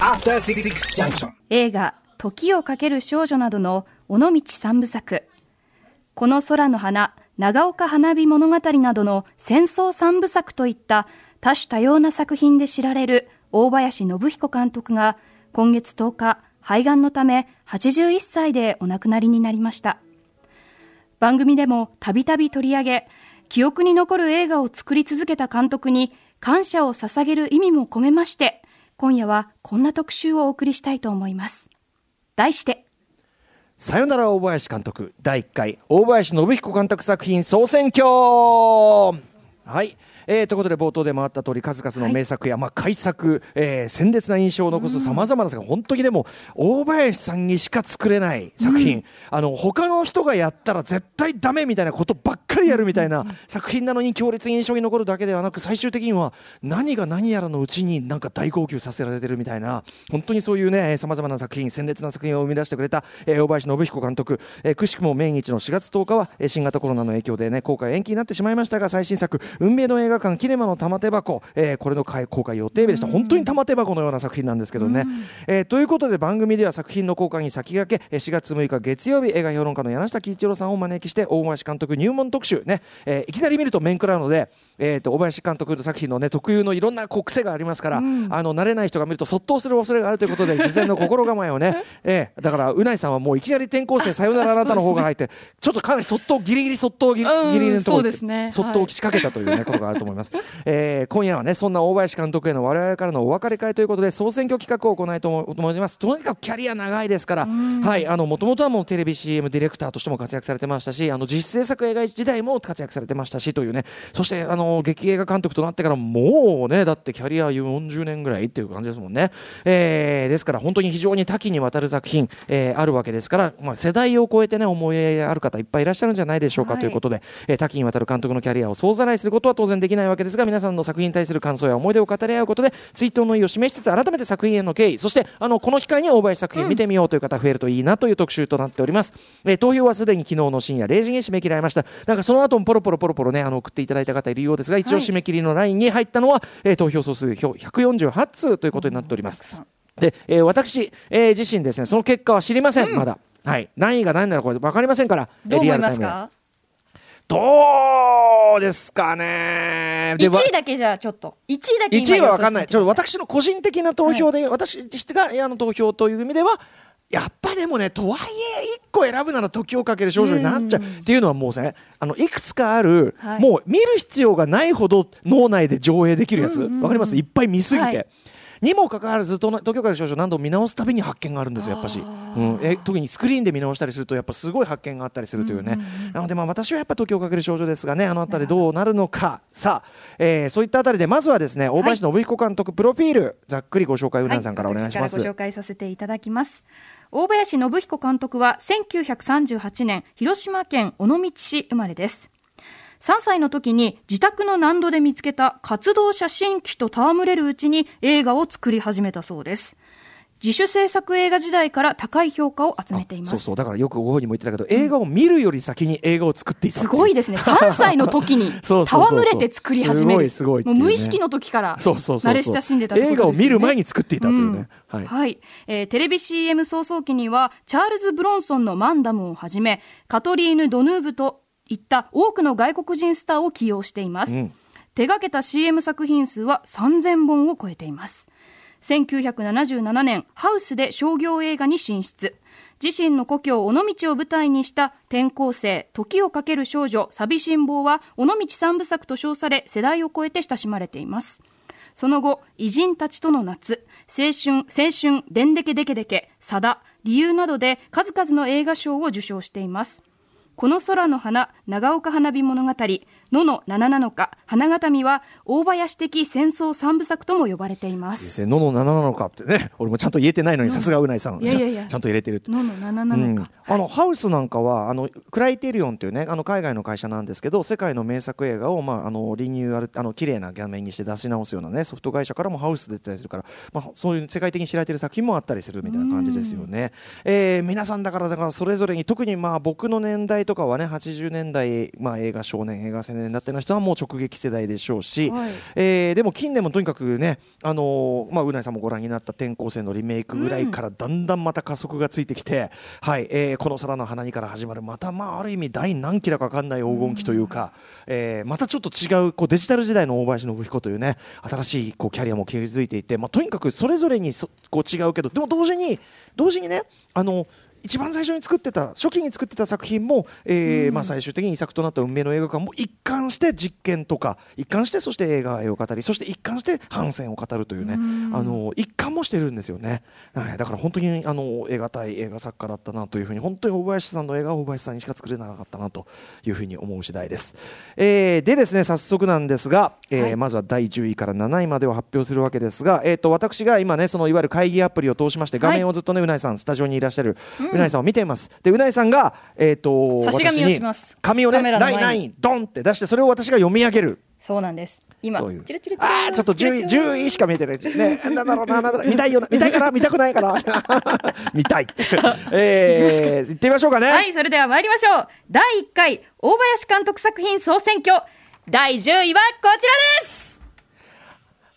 After Six Junction. 映画「時をかける少女」などの尾道三部作「この空の花」「長岡花火物語」などの戦争三部作といった多種多様な作品で知られる大林信彦監督が今月10日肺がんのため81歳でお亡くなりになりました。番組でもたびたび取り上げ記憶に残る映画を作り続けた監督に感謝を捧げる意味も込めまして今夜はこんな特集をお送りしたいと思います。題して。さよなら大林監督。第1回大林信彦監督作品総選挙。はい。えー、ということで冒頭でもあった通り数々の名作や、まあ、改作、えー、鮮烈な印象を残すさまざまな作品、本当にでも大林さんにしか作れない作品、うん、あの他の人がやったら絶対ダメみたいなことばっかりやるみたいな作品なのに強烈に印象に残るだけではなく最終的には何が何やらのうちになんか大号泣させられてるみたいな本当にそういうねさまざまな作品鮮烈な作品を生み出してくれた、えー、大林信彦監督、えー、くしくも命日の4月10日は、えー、新型コロナの影響でね公開延期になってしまいましたが最新作「運命の映画館キネマの玉手箱、えー、これの公開予定日でした、本当に玉手箱のような作品なんですけどね、えー、ということで番組では作品の公開に先駆け4月6日月曜日映画評論家の柳下喜一郎さんをお招きして大林監督入門特集ね、えー、いきなり見ると面食らうので、えーと、大林監督の作品の、ね、特有のいろんな癖がありますから、うん、あの慣れない人が見るとそっとする恐れがあるということで 事前の心構えをね、えー、だからうないさんはもういきなり転校生 さよならあなたの方が入って、ちょっとかなりそっとギリギリそっとギリギリのところ、ね、そっと仕掛けたという、ね、ことがあると思います、えー、今夜はねそんな大林監督への我々からのお別れ会ということで総選挙企画を行いたいと思います。とにかくキャリア長いですからはいあのもともとはもうテレビ CM ディレクターとしても活躍されてましたしあの実制作映画時代も活躍されてましたしというね。そしてあの劇映画監督となってからもうねだってキャリア40年ぐらいっていう感じですもんね、えー、ですから本当に非常に多岐にわたる作品、えー、あるわけですから、まあ、世代を超えてね思い入れある方いっぱいいらっしゃるんじゃないでしょうか、はい、ということで、えー、多岐にわたる監督のキャリアを総ざらいすることは当然できないわけですが皆さんの作品に対する感想や思い出を語り合うことで追悼の意を示しつつ改めて作品への敬意そしてあのこの機会に大林作品見てみようという方増えるといいなという特集となっております、うん、えー、投票はすでに昨日の深夜0時に締め切られました。なんかその後もポロポロポロポロねあの送っていただいた方いるようですが一応締め切りのラインに入ったのは、えー、投票総数148通ということになっております、で、えー、私、えー、自身ですねその結果は知りません、うん、まだ。はい。何位が何なのか分かりませんからどう思いますか？どうですかね。1位だけじゃちょっと。1位だけ1位は分かんない。ちょっと私の個人的な投票で、はい、私があの投票という意味では、やっぱでもね、とはいえ、1個選ぶなら時をかける少女になっちゃうっていうのはもうね、あのいくつかある、はい、もう見る必要がないほど脳内で上映できるやつ、わかります？いっぱい見すぎて。はいにもかかわらず東京から少女何度も見直すたびに発見があるんですよやっぱし、うん、え特にスクリーンで見直したりするとやっぱすごい発見があったりするというね、なのでまあ私はやっぱ東京かける少女ですがねあの辺りどうなるのか。さあ、えー、そういったあたりでまずはですね大林信彦監督プロフィール、ざっくりご紹介うなさんからお願いします、はい、ご紹介させていただきます。大林信彦監督は1938年広島県尾道市生まれです3歳の時に自宅の難度で見つけた活動写真機と戯れるうちに映画を作り始めたそうです。自主制作映画時代から高い評価を集めています。そうそう。だからよくご本人も言ってたけど、映画を見るより先に映画を作っていたすごいですね。3歳の時に 戯れて作り始める。すごいすごい、ね、もう無意識の時から慣れ親しんでた、ね、映画を見る前に作っていたというね、うん、はい、はい、えー、テレビ CM 創創期にはチャールズ・ブロンソンのマンダムをはじめカトリーヌ・ドヌーブといった多くの外国人スターを起用しています、うん、手掛けた CM 作品数は3000本を超えています。1977年ハウスで商業映画に進出。自身の故郷尾道を舞台にした転校生時をかける少女寂しん坊は尾道三部作と称され世代を超えて親しまれています。その後偉人たちとの夏青春青春でんでけでけでけさだ理由などで数々の映画賞を受賞していますこの空の花長岡花火物語。野の七なのか花形見は大林的戦争三部作とも呼ばれています。野の七なのかってね 俺もちゃんと言えてないのにさすがうないさん。いやいやいや。ちゃんと入れてる野の七なのか、うん、あの、はい、ハウスなんかはあのクライテリオンというねあの海外の会社なんですけど世界の名作映画を、まあ、あのリニューアルあの綺麗な画面にして出し直すような、ね、ソフト会社からもハウス出たりするから、まあ、そういう世界的に知られてる作品もあったりするみたいな感じですよね、えー、皆さんだからだからそれぞれに特にまあ僕の年代とかはね80年代、まあ、映画少年映画青生年だっての人はもう直撃世代でしょうし、はい、えー、でも近年もとにかくね、あのー、まあ、うないさんもご覧になった「転校生」のリメイクぐらいからだんだんまた加速がついてきて、うん、はいえー、この空の花にから始まるまた、まあ、ある意味第何期だか分かんない黄金期というか、うん、えー、またちょっと違うこうデジタル時代の大林信彦というね新しいこうキャリアも築いていて、まあ、とにかくそれぞれにこう違うけどでも同時に同時にねあのー一番最初に作ってた初期に作ってた作品も、えーまあ、最終的に遺作となった運命の映画館も一貫して実験とか一貫してそして映画を語りそして一貫して反戦を語るというねあの一貫もしてるんですよね、はい、だから本当にあの映画対映画作家だったなというふうに本当に大林さんの映画は大林さんにしか作れなかったなというふうに思う次第です、えーでですね早速なんですが、えーはい。まずは第10位から7位までを発表するわけですが、えー、と私が今ねそのいわゆる会議アプリを通しまして画面をずっとね、うないさんスタジオにいらっしゃる、うないさんを見ています。でうないさんが、えー、と差し紙を私にします。紙をねカメラの前に。ないないドンって出してそれを私が読み上げる。そうなんです。今、そういう。チルチルチルああちょっと10位10位しか見えてない。ねなんだろうななんだろう。見たいよな見たいかな見たくないかな 見たい。えー、行ってみましょうかね。はい、それでは参りましょう。第1回、大林監督作品総選挙。第10位はこちらです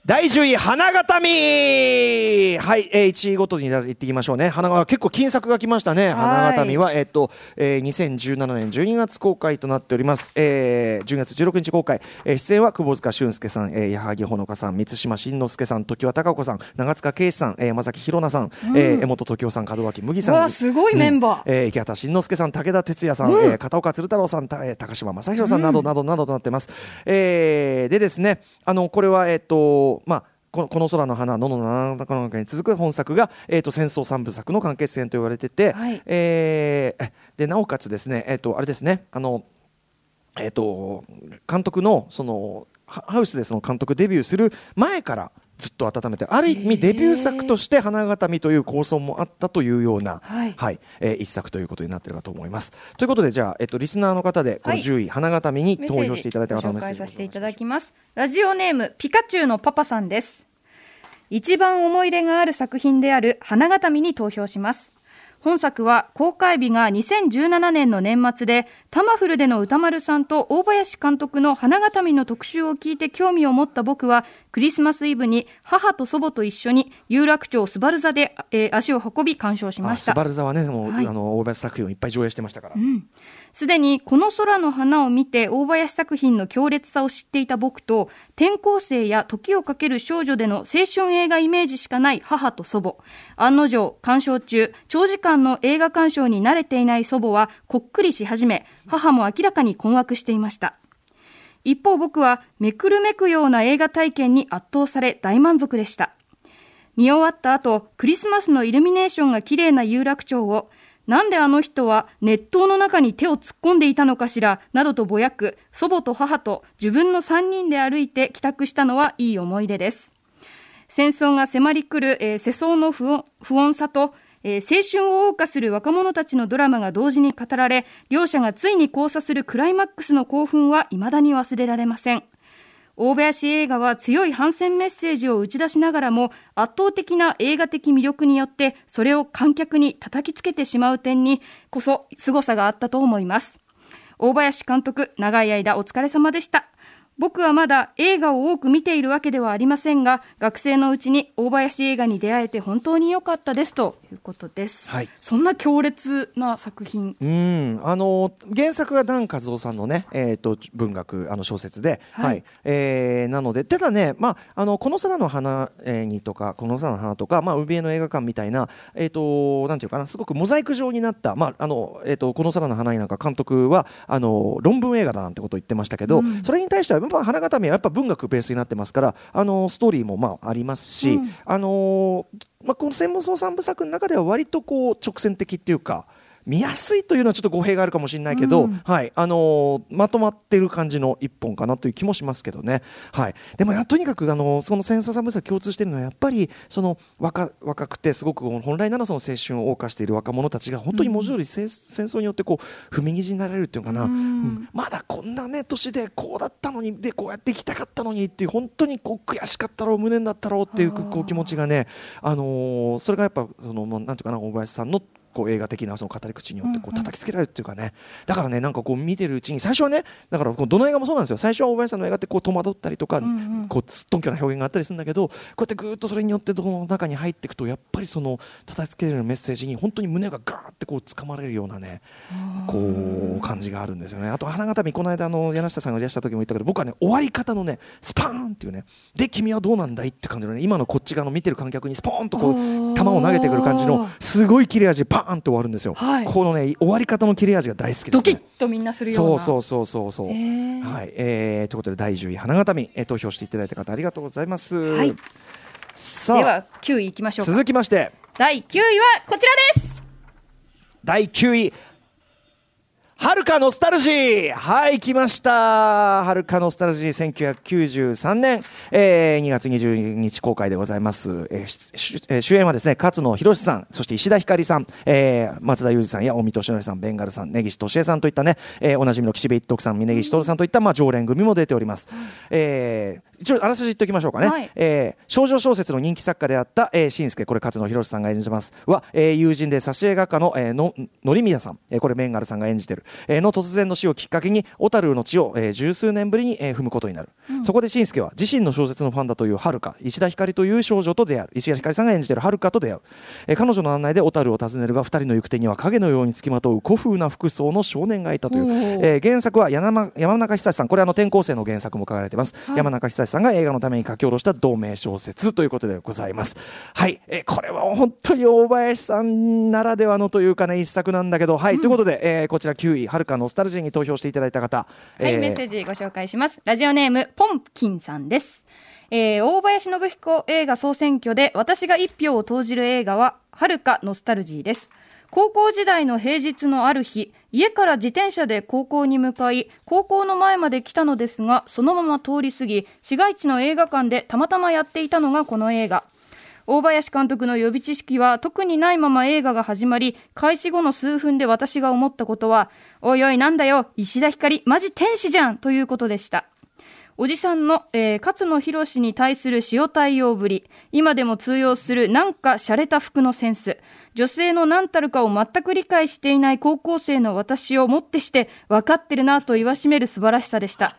第10位、花形見。はい、えー、1位ごとに言っていきましょうね。花が結構金作が来ましたね。花形見は、えっ、と、えー、2017年12月公開となっております。えー、10月16日公開。えー、出演は久保塚俊介さん、えー、矢作ほのかさん、満島真之介さん、常盤貴子さん、長塚圭史さん、えー、山崎宏奈さん、えー、江本時夫さん、門脇麦さん。すごいメンバー。うんえー、池畑慎之介さん、武田鉄矢さん、えー片岡鶴太郎さん、たえー高島正宏さんなどなどなどとなってます。えーでですね、あのこれはえっ、とまあ。このこの空の花、野の七中の中に続く本作が、えー、と戦争三部作の完結編と言われてて、はいえーえでなおかつですね、えー、とあれですねあの、えー、と監督のそのハハウスでその監督デビューする前からずっと温めてある意味デビュー作として花形見という構想もあったというような、はいえー一作ということになっているかと思います。ということでじゃあ、えっと、リスナーの方でこのはい10位、花形見に投票していただいた方のメッセージ介させていただきます。ラジオネーム、ピカチュウのパパさんです。一番思い入れがある作品である花形見に投票します。本作は公開日が2017年の年末で、タマフルでの歌丸さんと大林監督の花形見の特集を聞いて興味を持った僕は、クリスマスイブに母と祖母と一緒に有楽町スバル座で、えー足を運び鑑賞しました。バル座はね、もう、はいあの大林作品をいっぱい上映してましたから。すでにこの空の花を見て大林作品の強烈さを知っていた僕と転校生や時をかける少女での青春映画イメージしかない母と祖母案の定鑑賞中長時間の映画鑑賞に慣れていない祖母はこっくりし始め母も明らかに困惑していました一方僕はめくるめくような映画体験に圧倒され大満足でした見終わった後、クリスマスのイルミネーションが綺麗な有楽町を、なんであの人は熱湯の中に手を突っ込んでいたのかしら、などとぼやく、祖母と母と自分の3人で歩いて帰宅したのはいい思い出です。戦争が迫り来る、えー世相の不穏不穏さと、えー青春を謳歌する若者たちのドラマが同時に語られ、両者がついに交差するクライマックスの興奮は未だに忘れられません。大林映画は強い反戦メッセージを打ち出しながらも圧倒的な映画的魅力によってそれを観客に叩きつけてしまう点にこそ凄さがあったと思います大林監督長い間お疲れ様でした僕はまだ映画を多く見ているわけではありませんが学生のうちに大林映画に出会えて本当に良かったですということです、はい。そんな強烈な作品。うん、あの原作がダン・カズオさんのね、えー、と文学あの小説で、はい。はい。えーなのでただね、まあ、あのこの空の花えーにとかこの空の花とか、まあ、海辺の映画館みたいな、えー、となんていうかなすごくモザイク状になった、まああのえー、とこの空の花になんか監督はあの論文映画だなんてことを言ってましたけど、それに対してはやっぱ花形見はやっぱ文学ベースになってますからあのストーリーもまあありますし、うん。あのまあ、この専門捜査部作の中では割とこう直線的っていうか見やすいというのはちょっと語弊があるかもしれないけど、うん。はい。あのーまとまっている感じの一本かなという気もしますけどね、はい、でもやとにかく、あのーその戦争三部作共通しているのはやっぱりその若若くてすごく本来ならその青春を謳歌している若者たちが本当に文字通り戦戦争によってこう踏みにじになれるっていうのかな、うん。うん。まだこんなね年でこうだったのにでこうやって行きたかったのにっていう本当にこう悔しかったろう無念だったろうっていうこう気持ちがね、あのーそれがやっぱそのもうなんていうかな大林さんのこう映画的なその語り口によってこう叩きつけられるっていうかね、だからねなんかこう見てるうちに最初はねだからこうどの映画もそうなんですよ。最初は大林さんの映画ってこう戸惑ったりとか、こうすっとんきょな表現があったりするんだけどこうやってぐーっとそれによってどの中に入っていくとやっぱりその叩きつけられるメッセージに本当に胸がガーってこう掴まれるようなねこう感じがあるんですよね。あと花形見この間あの柳下さんがいらした時も言ったけど僕はね終わり方のねスパーンっていうねで君はどうなんだい？って感じのね今のこっち側の見てる観客にスポーンとこう球を投げてくる感じのすごい切れ味パーンと終わるんですよ、はい、このね終わり方の切れ味が大好きです、ね、ドキッとみんなするような。そうそうそうそうそう。はい。えー、ということで第10位花形見、えー、投票していただいた方ありがとうございます、はい、さあ。では9位いきましょう続きまして。第9位はこちらです。第9位はるかノスタルジー。はい来ました。はるかノスタルジー1993年、えー、2月22日公開でございます、えー、主演はですね勝野博さんそして石田ひかりさん、えー、松田裕二さんや近江俊則さんベンガルさん根岸俊恵さんといったね、えー、おなじみの岸辺一徳さん峯岸徹さんといった、まあ、常連組も出ております、えー、一応あらすじ言っておきましょうかね、はい、えー、少女小説の人気作家であった、えー、新助これ勝野博さんが演じます。は、えー、友人で挿絵画家の、えー、ののりみやさん、えー、これベンガルさんが演じてる。えの突然の死をきっかけに小樽の地を、えー、十数年ぶりに、えー、踏むことになる、うん、そこで新助は自身の小説のファンだという遥石田ひかりという少女と出会う。石田ひかりさんが演じている遥と出会う、えー、彼女の案内で小樽を訪ねるが2人の行く手には影のようにつきまとう古風な服装の少年がいたという、えー、原作は山山中久さん。これあの転校生の原作も書かれています、はい、山中久さんが映画のために書き下ろした同名小説ということでございますはい、えー、これは本当に大林さんならではのというかね一作なんだけどはい、うん、ということで、えー、こちら9位遥ノスタルジーに投票していただいた方。はい、えー、メッセージご紹介します。ラジオネーム、ポンキンさんです。えー、大林信彦映画総選挙で私が一票を投じる映画は、はるかノスタルジーです。高校時代の平日のある日、家から自転車で高校に向かい、高校の前まで来たのですが、そのまま通り過ぎ、市街地の映画館でたまたまやっていたのがこの映画。大林監督の予備知識は特にないまま映画が始まり、開始後の数分で私が思ったことは、おいおいなんだよ、石田ひかり、マジ天使じゃんということでした。おじさんの、えー、勝野博に対する塩対応ぶり、今でも通用するなんか洒落た服のセンス、女性の何たるかを全く理解していない高校生の私をもってして分かってるなと言わしめる素晴らしさでした。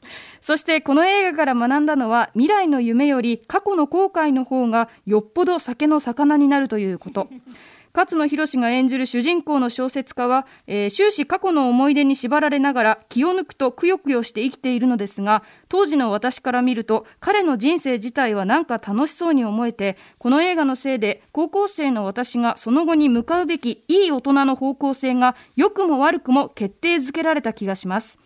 そしてこの映画から学んだのは未来の夢より過去の後悔の方がよっぽど酒の魚になるということ勝野博が演じる主人公の小説家は、えー、終始過去の思い出に縛られながら気を抜くとくよくよして生きているのですが当時の私から見ると彼の人生自体はなんか楽しそうに思えてこの映画のせいで高校生の私がその後に向かうべきいい大人の方向性が良くも悪くも決定づけられた気がします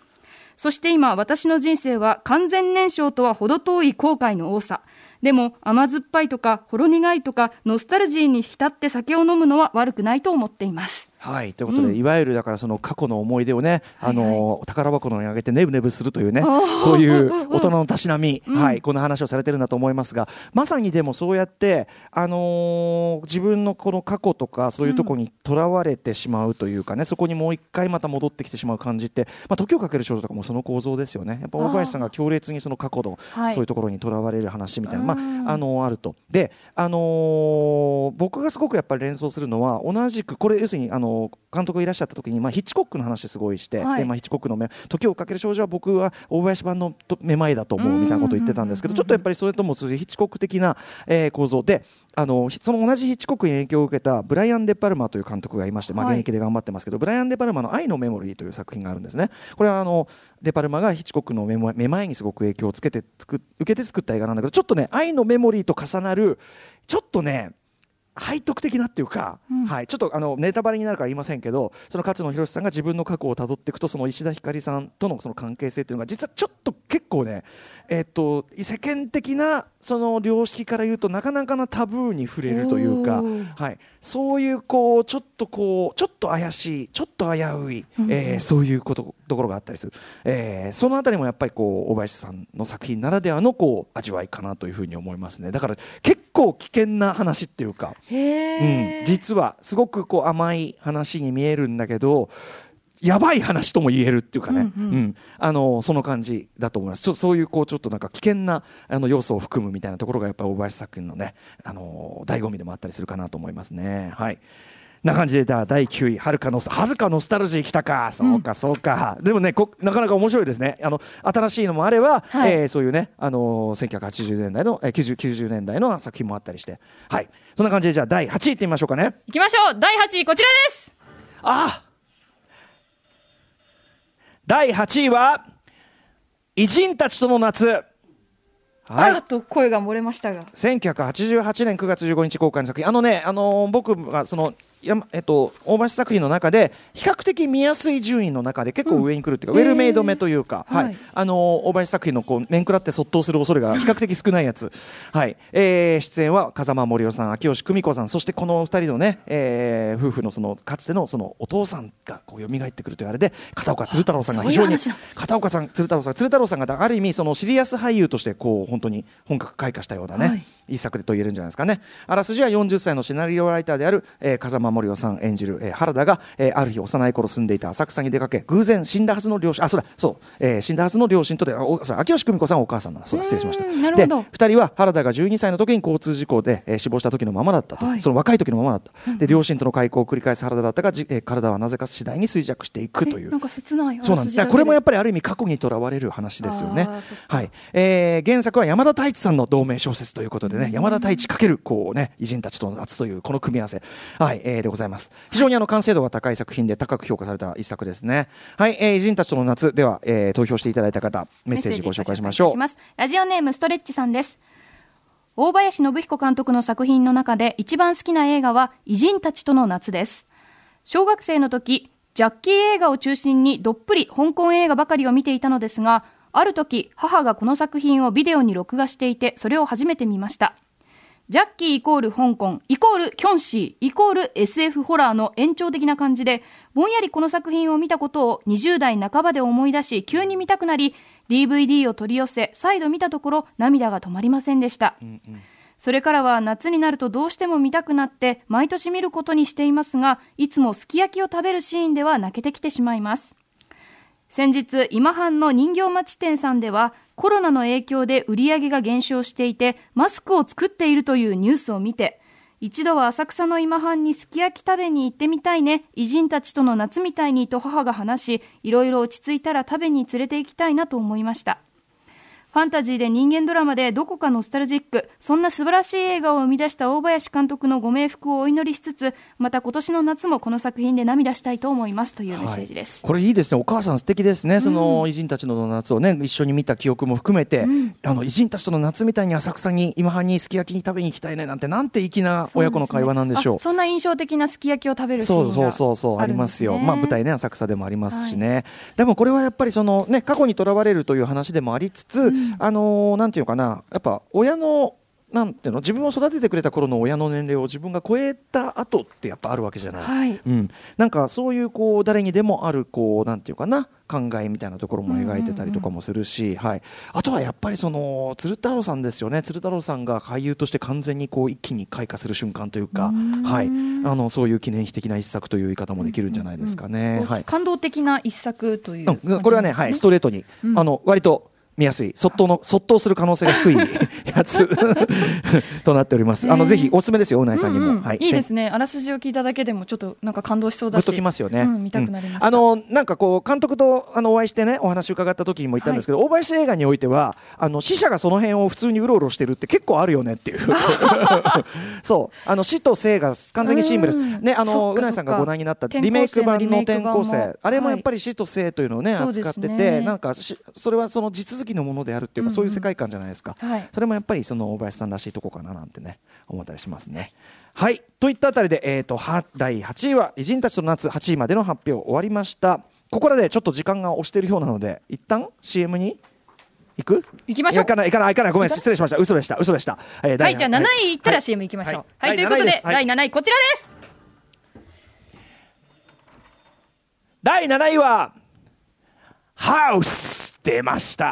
そして今、私の人生は完全燃焼とは程遠い後悔の多さ。でも、甘酸っぱいとか、ほろ苦いとか、ノスタルジーに浸って酒を飲むのは悪くないと思っています。はい。ということで、うん、いわゆるだからその過去の思い出をね、あの、はい。はい、宝箱のにあげてねぶねぶするというね、そういう大人のたしなみ、うん、はい、この話をされてるんだと思いますが、まさにでもそうやって、あのー、自分のこの過去とかそういうところにとらわれてしまうというかね、そこにもう一回また戻ってきてしまう感じって、まあ、時をかける少女とかもその構造ですよね。やっぱ大林さんが強烈にその過去の、そういうところにとらわれる話みたいな、まあ、あのー、あると。で、あのー、僕がすごくやっぱり連想するのは、同じく、これ要するに、あの監督がらっしゃった時に、まあ、ヒッチコックの話すごいして、はい、でまあ、ヒッチコックの「時をかける少女」は僕は大林版のめまいだと思うみたいなことを言ってたんですけどちょっとやっぱりそれとも通じヒッチコック的な、えー、構造であのその同じヒッチコックに影響を受けたブライアン・デ・パルマという監督がいまして、まあ、現役で頑張ってますけど、はい、ブライアン・デ・パルマの「愛のメモリー」という作品があるんですね。これはあのデ・パルマがヒッチコックのめまいにすごく影響をつけて受けて作った映画なんだけどちょっとね「愛のメモリー」と重なるちょっとね背徳的なっていうか、うん、はい、ちょっとあのネタバレになるから言いませんけどその勝野博さんが自分の過去をたどっていくとその石田ひかりさんとのその関係性っていうのが実はちょっと結構ねえっと、世間的なその良識から言うとなかなかなタブーに触れるというか、はい、そういうこうちょっとこうちょっと怪しいちょっと危うい、えー、そういうことところがあったりする、えー、そのあたりもやっぱりこう大林さんの作品ならではのこう味わいかなというふうに思いますね。だから結構危険な話っていうか、うん、実はすごくこう甘い話に見えるんだけどやばい話とも言えるっていうかね、うん、うん。うん、あのその感じだと思います。そういうこうちょっとなんか危険なあの要素を含むみたいなところがやっぱり大林作品のねあの醍醐味でもあったりするかなと思いますね。はい。な感じでだ第9位はるかのはるかノスタルジー来たか。そうかそうか、でもねこなかなか面白いですね。あの新しいのもあれば、はい。えーそういうねあのー1980年代の、えー、90, 90年代の作品もあったりして。はい。そんな感じでじゃあ第8位いってみましょうかね。いきましょう。第8位こちらです。あ第8位は偉人たちとの夏。はい。あらと声が漏れましたが。1988年9月15日公開の作品、あのね、あのー僕がそのえっと、大橋作品の中で、比較的見やすい順位の中で、結構上に来るっていうか、うん。ウェルメイド目というか、はい。はい。あのー大橋作品のこう面食らってそっとする恐れが 比較的少ないやつ、はい。えー出演は風間森夫さん、秋吉久美子さん、そしてこの二人のね、えー夫婦のそのかつてのそのお父さんがこう蘇ってくるというあれで、片岡鶴太郎さんが非常に片岡さん、鶴太郎さん、鶴太郎さんがある意味、そのシリアス俳優としてこう本当に本格開花したようなね、はいい、い作でと言えるんじゃないですかね。あらすじは40歳のシナリオライターである、えー風間森夫さん演じる、えー原田が、えーある日幼い頃住んでいた浅草に出かけ、偶然死んだはずの両親、あ、そうだ、そう、えー死んだはずの両親とで、あおそう秋吉久美子さんはお母さんだ、そうだ、失礼しました。なるほどで、二人は原田が12歳の時に交通事故で、えー死亡した時のままだったと、はいその若い時のままだった。で、両親との開口を繰り返す原田だったが、じえー体はなぜか次第に衰弱していくというえなん。か切ないそうなんです。これもやっぱぱりある意味過去にとらわれる話ですよねはい。えー原作は山田太一さんの同名小説ということでね、山田太一かけるこうね偉人たちとの夏というこの組み合わせ、はい、えーでございます。非常にあの完成度が高い作品で高く評価された一作ですね。はい、えー偉人たちとの夏では、えー投票していただいた方メッセージご紹介しましょう。ラジオネームストレッチさんです大林信彦監督の作品の中で一番好きな映画は偉人たちとの夏です小学生の時ジャッキー映画を中心にどっぷり香港映画ばかりを見ていたのですがある時母がこの作品をビデオに録画していてそれを初めて見ましたジャッキーイコール香港、イコールキョンシー、イコール SF ホラーの延長的な感じで、ぼんやりこの作品を見たことを20代半ばで思い出し、急に見たくなり、DVD を取り寄せ、再度見たところ、涙が止まりませんでした。それからは夏になるとどうしても見たくなって、毎年見ることにしていますが、いつもすき焼きを食べるシーンでは泣けてきてしまいます。先日、今半の人形町店さんでは、コロナの影響で売り上げが減少していて、マスクを作っているというニュースを見て、一度は浅草の今半にすき焼き食べに行ってみたいね、偉人たちとの夏みたいにと母が話し、いろいろ落ち着いたら食べに連れて行きたいなと思いました。ファンタジーで人間ドラマでどこかノスタルジック、そんな素晴らしい映画を生み出した大林監督のご冥福をお祈りしつつ、また今年の夏もこの作品で涙したいと思いますというメッセージです。これいいですね、お母さん素敵ですね、その偉人たちの夏をね、一緒に見た記憶も含めて、あの偉人たちとの夏みたいに浅草に、今半にすき焼きに食べに行きたいねなんて、なんて粋な親子の会話なんでしょう。あそんな印象的なすき焼きを食べるシーンがそうそうそうそうありるんですよ、ねまあ、舞台ね浅草でもありますしね、でもこれはやっぱりその、ね、過去にとらわれるという話でもありつつ、あのーなんていうのかな。やっぱ親のなんていうの自分を育ててくれた頃の親の年齢を自分が超えた後ってやっぱあるわけじゃない、はい。うん、なんかそういうこう誰にでもあるこうなんていうかな考えみたいなところも描いてたりとかもするし、はい、あとはやっぱりその鶴太郎さんですよね。鶴太郎さんが俳優として完全にこう一気に開花する瞬間というか、はい、あのそういう記念碑的な一作という言い方もできるんじゃないですかね。はい。感動的な一作というね、うん、これはね、はい、ストレートに、あの割と見やすい、そっとの、そっとする可能性が低い やつ となっております。あの、ぜひおすすめですよ、うないさんにも。うんうんはいいですね。あらすじを聞いただけでもちょっとなんか感動しそうだし。ときますよね。うん見たくなりました。うんあの、なんかこう、監督とあのお会いしてね、お話伺った時にも言ったんですけど、大林映画においては、あの、死者がその辺を普通にうろうろしてるって結構あるよねっていう。そう。あの、死と生が完全にシームレス。うんね、あの、うないさんがご覧になったリメイク版の転転校校生。あれもやっぱり死と生というのをね、扱ってて、なんかし、それはその地続きのものであるっていうか、うんうん。そういう世界観じゃないですか。はい。それもやっぱりその大林さんらしいとこかななんてね思ったりしますね。はい、といったあたりで、えー、とは第8位は偉人たちとの夏8位までの発表終わりました。ここらでちょっと時間が押しているようなので一旦 CM に行く？行きましょう。行かない行かない行かない。ごめん失礼しました。嘘でした。嘘でした、えー第はい、じゃあ7位いったらはい CM 行きましょう。ははいい、ということで、はい。第7位こちらです。第7位はハウス出ました。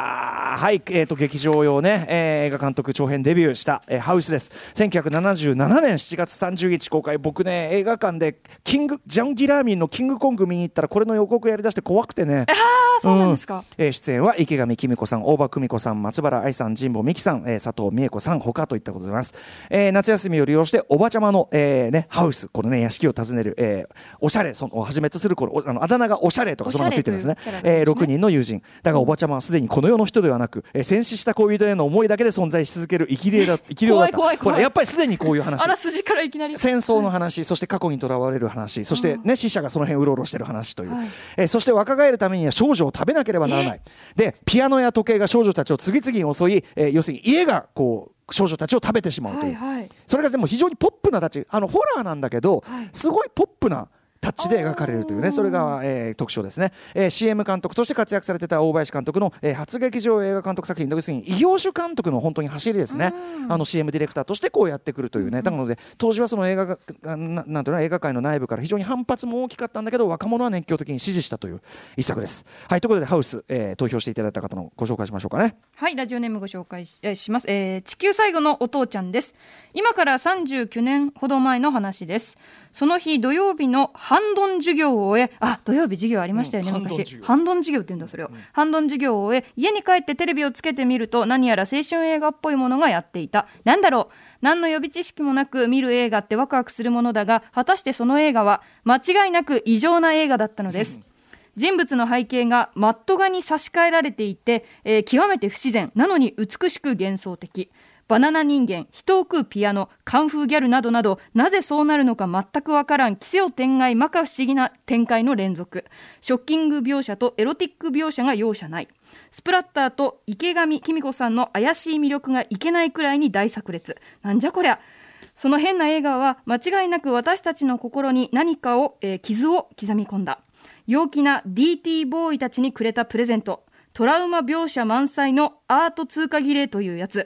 はい、えーと、劇場用ね、えー、映画監督長編デビューした、えー、ハウスです。1977年7月30日公開。僕ね映画館でキングジャン・ギラーミンのキングコング見に行ったらこれの予告やりだして怖くてね。ああそうなんですか、うん、えー、出演は池上紀美子さん大場久美子さん松原愛さん神保美樹さん、えー、佐藤美恵子さん他といったことでございます、えー、夏休みを利用しておばちゃまの、えーね、ハウスこのね屋敷を訪ねる、えー、おしゃれそのをはじめとするこのあのあだ名がおしゃれとかそのままついてるんですね。ね、えー、6人の友人。だがおばちゃまはすでにこの世の人ではなく、えー、戦死した恋人への思いだけで存在し続ける生き霊だ 生き霊だった。怖い怖い。やっぱりすでにこういう話。あら筋からいきなり。戦争の話そして過去にとらわれる話そしてね死者がその辺うろうろしてる話という、はい、えー、そして若返るためには少女を食べなければならない。でピアノや時計が少女たちを次々に襲い、えー、要するに家がこう少女たちを食べてしまうという、はいはい、それがでも非常にポップなたちあのホラーなんだけど、はい、すごいポップなタッチで描かれるというねそれが、えー、特徴ですね、えー、CM 監督として活躍されてた大林監督の、えー、初劇場映画監督作品要するに異業種監督の本当に走りですね。あの CM ディレクターとしてこうやってくるというね。なので当時はその映画がななんていうの映画界の内部から非常に反発も大きかったんだけど若者は熱狂的に支持したという一作です。はいということでハウス、えー、投票していただいた方のご紹介しましょうかね。はいラジオネームご紹介し,、えー、します、えー、地球最後のお父ちゃんです今から39年ほど前の話ですその日土曜日のハンドン授業を終え、あ、土曜日授業ありましたよね、うん、昔。ハンドン授業って言うんだ、それを。うん、ハンドン授業を終え、家に帰ってテレビをつけてみると、何やら青春映画っぽいものがやっていた。なんだろう何の予備知識もなく見る映画ってワクワクするものだが、果たしてその映画は、間違いなく異常な映画だったのです。人物の背景がマット画に差し替えられていて、えー、極めて不自然なのに美しく幻想的バナナ人間、人を食うピアノ、カンフーギャルなどなど、なぜそうなるのか全くわからん、奇世天外、摩訶不思議な展開の連続。ショッキング描写とエロティック描写が容赦ない。スプラッターと池上紀美子さんの怪しい魅力がいけないくらいに大炸裂。なんじゃこりゃ。その変な映画は間違いなく私たちの心に何かを、えー、傷を刻み込んだ。陽気な DT ボーイたちにくれたプレゼント。トラウマ描写満載のアート通過儀礼というやつ。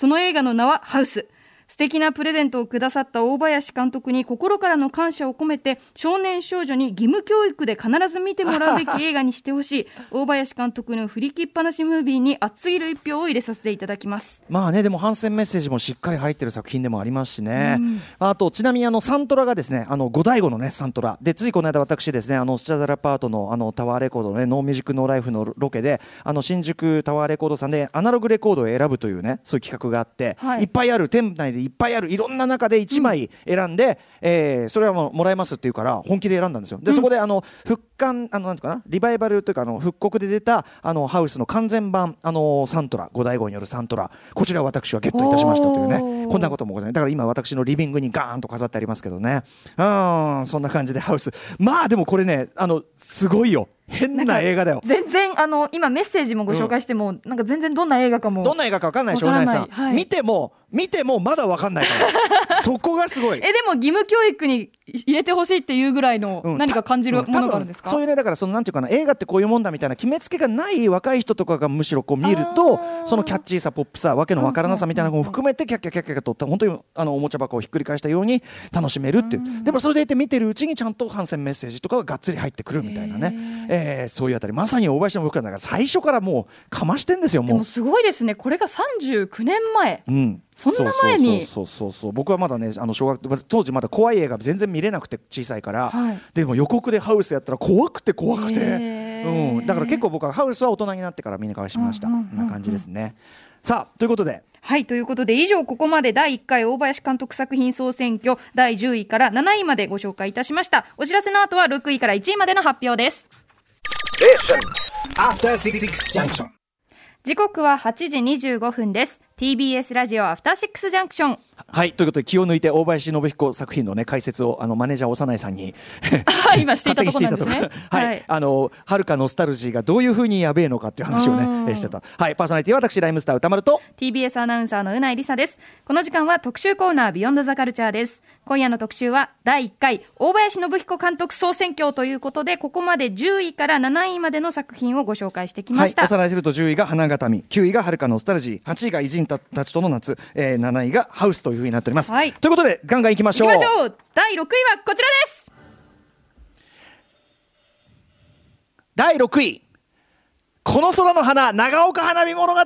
その映画の名はハウス。素敵なプレゼントをくださった大林監督に心からの感謝を込めて少年少女に義務教育で必ず見てもらうべき映画にしてほしい。大林監督の振り切っぱなしムービーに熱すぎる一票を入れさせていただきます。まあねでも反戦メッセージもしっかり入ってる作品でもありますしね、うん、あとちなみにあのサントラがですねあの五醍醐のねサントラ。でついこの間私ですねあのスチャダラパートのあのタワーレコードのねノーミュージックノーライフのロケであの新宿タワーレコードさんでアナログレコードを選ぶというねそういう企画があって、はい、いっぱいある店内でいっぱいあるいろんな中で1枚選んで、うん、えー、それはもうもらえますって言うから本気で選んだんですよ。で、そこであの復刊あのなんていうかな？リバイバルというかあの復刻で出たあのハウスの完全版あのサントラ五大号によるサントラこちらを私はゲットいたしましたというね。こんなこともございます。だから今私のリビングにガーンと飾ってありますけどね。うんそんな感じでハウス。まあでもこれねあのすごいよ変な映画だよ。全然、あの、今メッセージもご紹介しても、うん、なんか全然どんな映画かも。どんな映画か分かんないでしょ、うなさん、はい。見ても、見てもまだ分かんないから。そこがすごい。え、でも義務教育に入れてほしいっていうぐらいの、何か感じるものがあるんですか、うん、そういうね、だからその、なんていうかな、映画ってこういうもんだみたいな決めつけがない若い人とかがむしろこう見ると、そのキャッチーさ、ポップさ、わけのわからなさみたいなのも含めて、キャッキャキャッキャと、本当にあのおもちゃ箱をひっくり返したように楽しめるっていう。でもそれでいて見てるうちにちゃんと反戦メッセージとかががっつり入ってくるみたいなね。えー、そういうあたり。まさに大林の僕らだから最初からもうかましてんですよもう。すごいですね。これが39年前、うん、そんな前にそうそうそう僕はまだねあの小学当時まだ怖い映画全然見れなくて小さいから、はい、でも予告でハウスやったら怖くて怖くて、うん、だから結構僕はハウスは大人になってから見に返しました、こんな感じですね。さあということで。はい。ということで、以上、ここまで第1回大林監督作品総選挙第10位から7位までご紹介いたしました。お知らせの後は6位から1位までの発表です。時刻は8時25分です。TBS ラジオアフターシックスジャンクション。はい。ということで、気を抜いて大林信彦作品のね、解説を、あの、マネージャー長内さんに 今していたところなんですね。はい。はい、あの、はるかノスタルジーがどういうふうにやべえのかっていう話をね、してた。はい。パーソナリティは私、ライムスター歌丸と、TBS アナウンサーのうないりさです。この時間は特集コーナー、ビヨンドザカルチャーです。今夜の特集は第1回大林信彦監督総選挙ということで、ここまで10位から7位までの作品をご紹介してきました。はい、おさらいすると10位が花形見、9位がはるかノスタルジー、8位が偉人たちとの夏、えー、7位がハウスというふうになっております。はい。ということで、ガンガンいきましょう。いきましょう第6位はこちらです第6位この空の花、長岡花火物語。あ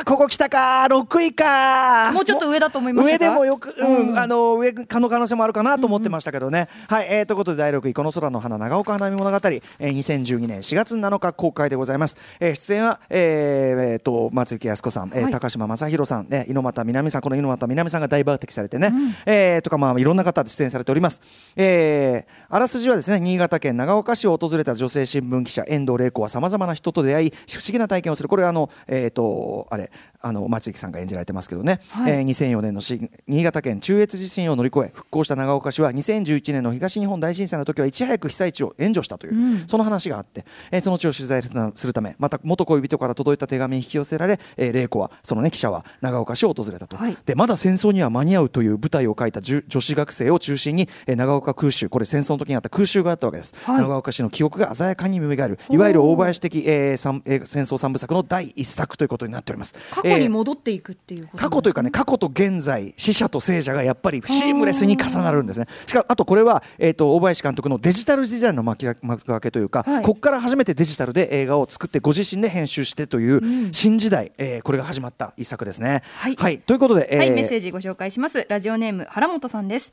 ー、ここ来たか、6位か。もうちょっと上だと思いました上でもよく、うん、うん。あの、上かの可能性もあるかなと思ってましたけどね。はい、えー、ということで第6位、この空の花、長岡花火物語、えー、2012年4月7日公開でございます。えー、出演は、えー、えーと、松雪靖子さん、えーはい。高島正宏さん、ね、猪俣みなみさん、この猪俣みなみさんが大抜擢されてね、えーとか、まあ、いろんな方で出演されております。えー、あらすじはですね、新潟県長岡市を訪れた女性新聞記者、遠藤玲子は様々な人と出会い、不思議な体験をする。これはあの、えーと、あれ、あの、松雪さんが演じられてますけどね、はい。えー2004年のし新潟県中越地震を乗り越え、復興した長岡市は2011年の東日本大震災の時はいち早く被災地を援助したという、うん。その話があって、えーその地を取材するため、また元恋人から届いた手紙に引き寄せられ、えー、玲子は、そのね、記者は長岡市を訪れたと。はい。で、まだ戦争には間に合うという舞台を書いた女子学生を中心に、えー長岡空襲、これ戦争の時にあった空襲があったわけです。はい。長岡市の記憶が鮮やかに蘇る、いわゆる大林的、えー三えー戦争三部作の第一作ということになっております。過去に戻っていくっていうこと過去というかね、過去と現在、死者と生者がやっぱりシームレスに重なるんですね。しかも、あとこれは、えっ、と、大林監督のデジタル時代の幕開けというか、はいここから初めてデジタルで映画を作って、ご自身で編集してという、ん新時代、えーこれが始まった一作ですね。はいということで、えーはい、メッセージご紹介します。ラジオネーム、原本さんです。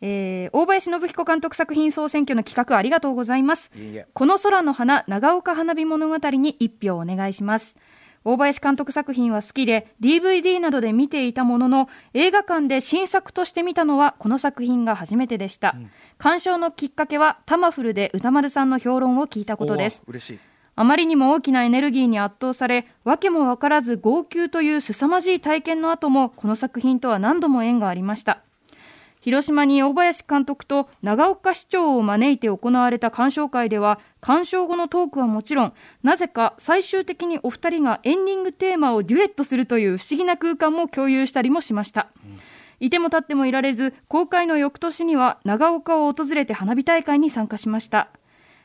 えー、大林信彦監督作品総選挙の企画ありがとうございます。この空の花、長岡花火物語に一票お願いします。大林監督作品は好きで、DVD などで見ていたものの、映画館で新作として見たのはこの作品が初めてでした。鑑賞のきっかけは、タマフルで歌丸さんの評論を聞いたことです。おー嬉しい。あまりにも大きなエネルギーに圧倒され、訳も分からず号泣という凄まじい体験の後も、この作品とは何度も縁がありました。広島に大林監督と長岡市長を招いて行われた鑑賞会では、鑑賞後のトークはもちろん、なぜか最終的にお二人がエンディングテーマをデュエットするという不思議な空間も共有したりもしました。いても立ってもいられず、公開の翌年には長岡を訪れて花火大会に参加しました。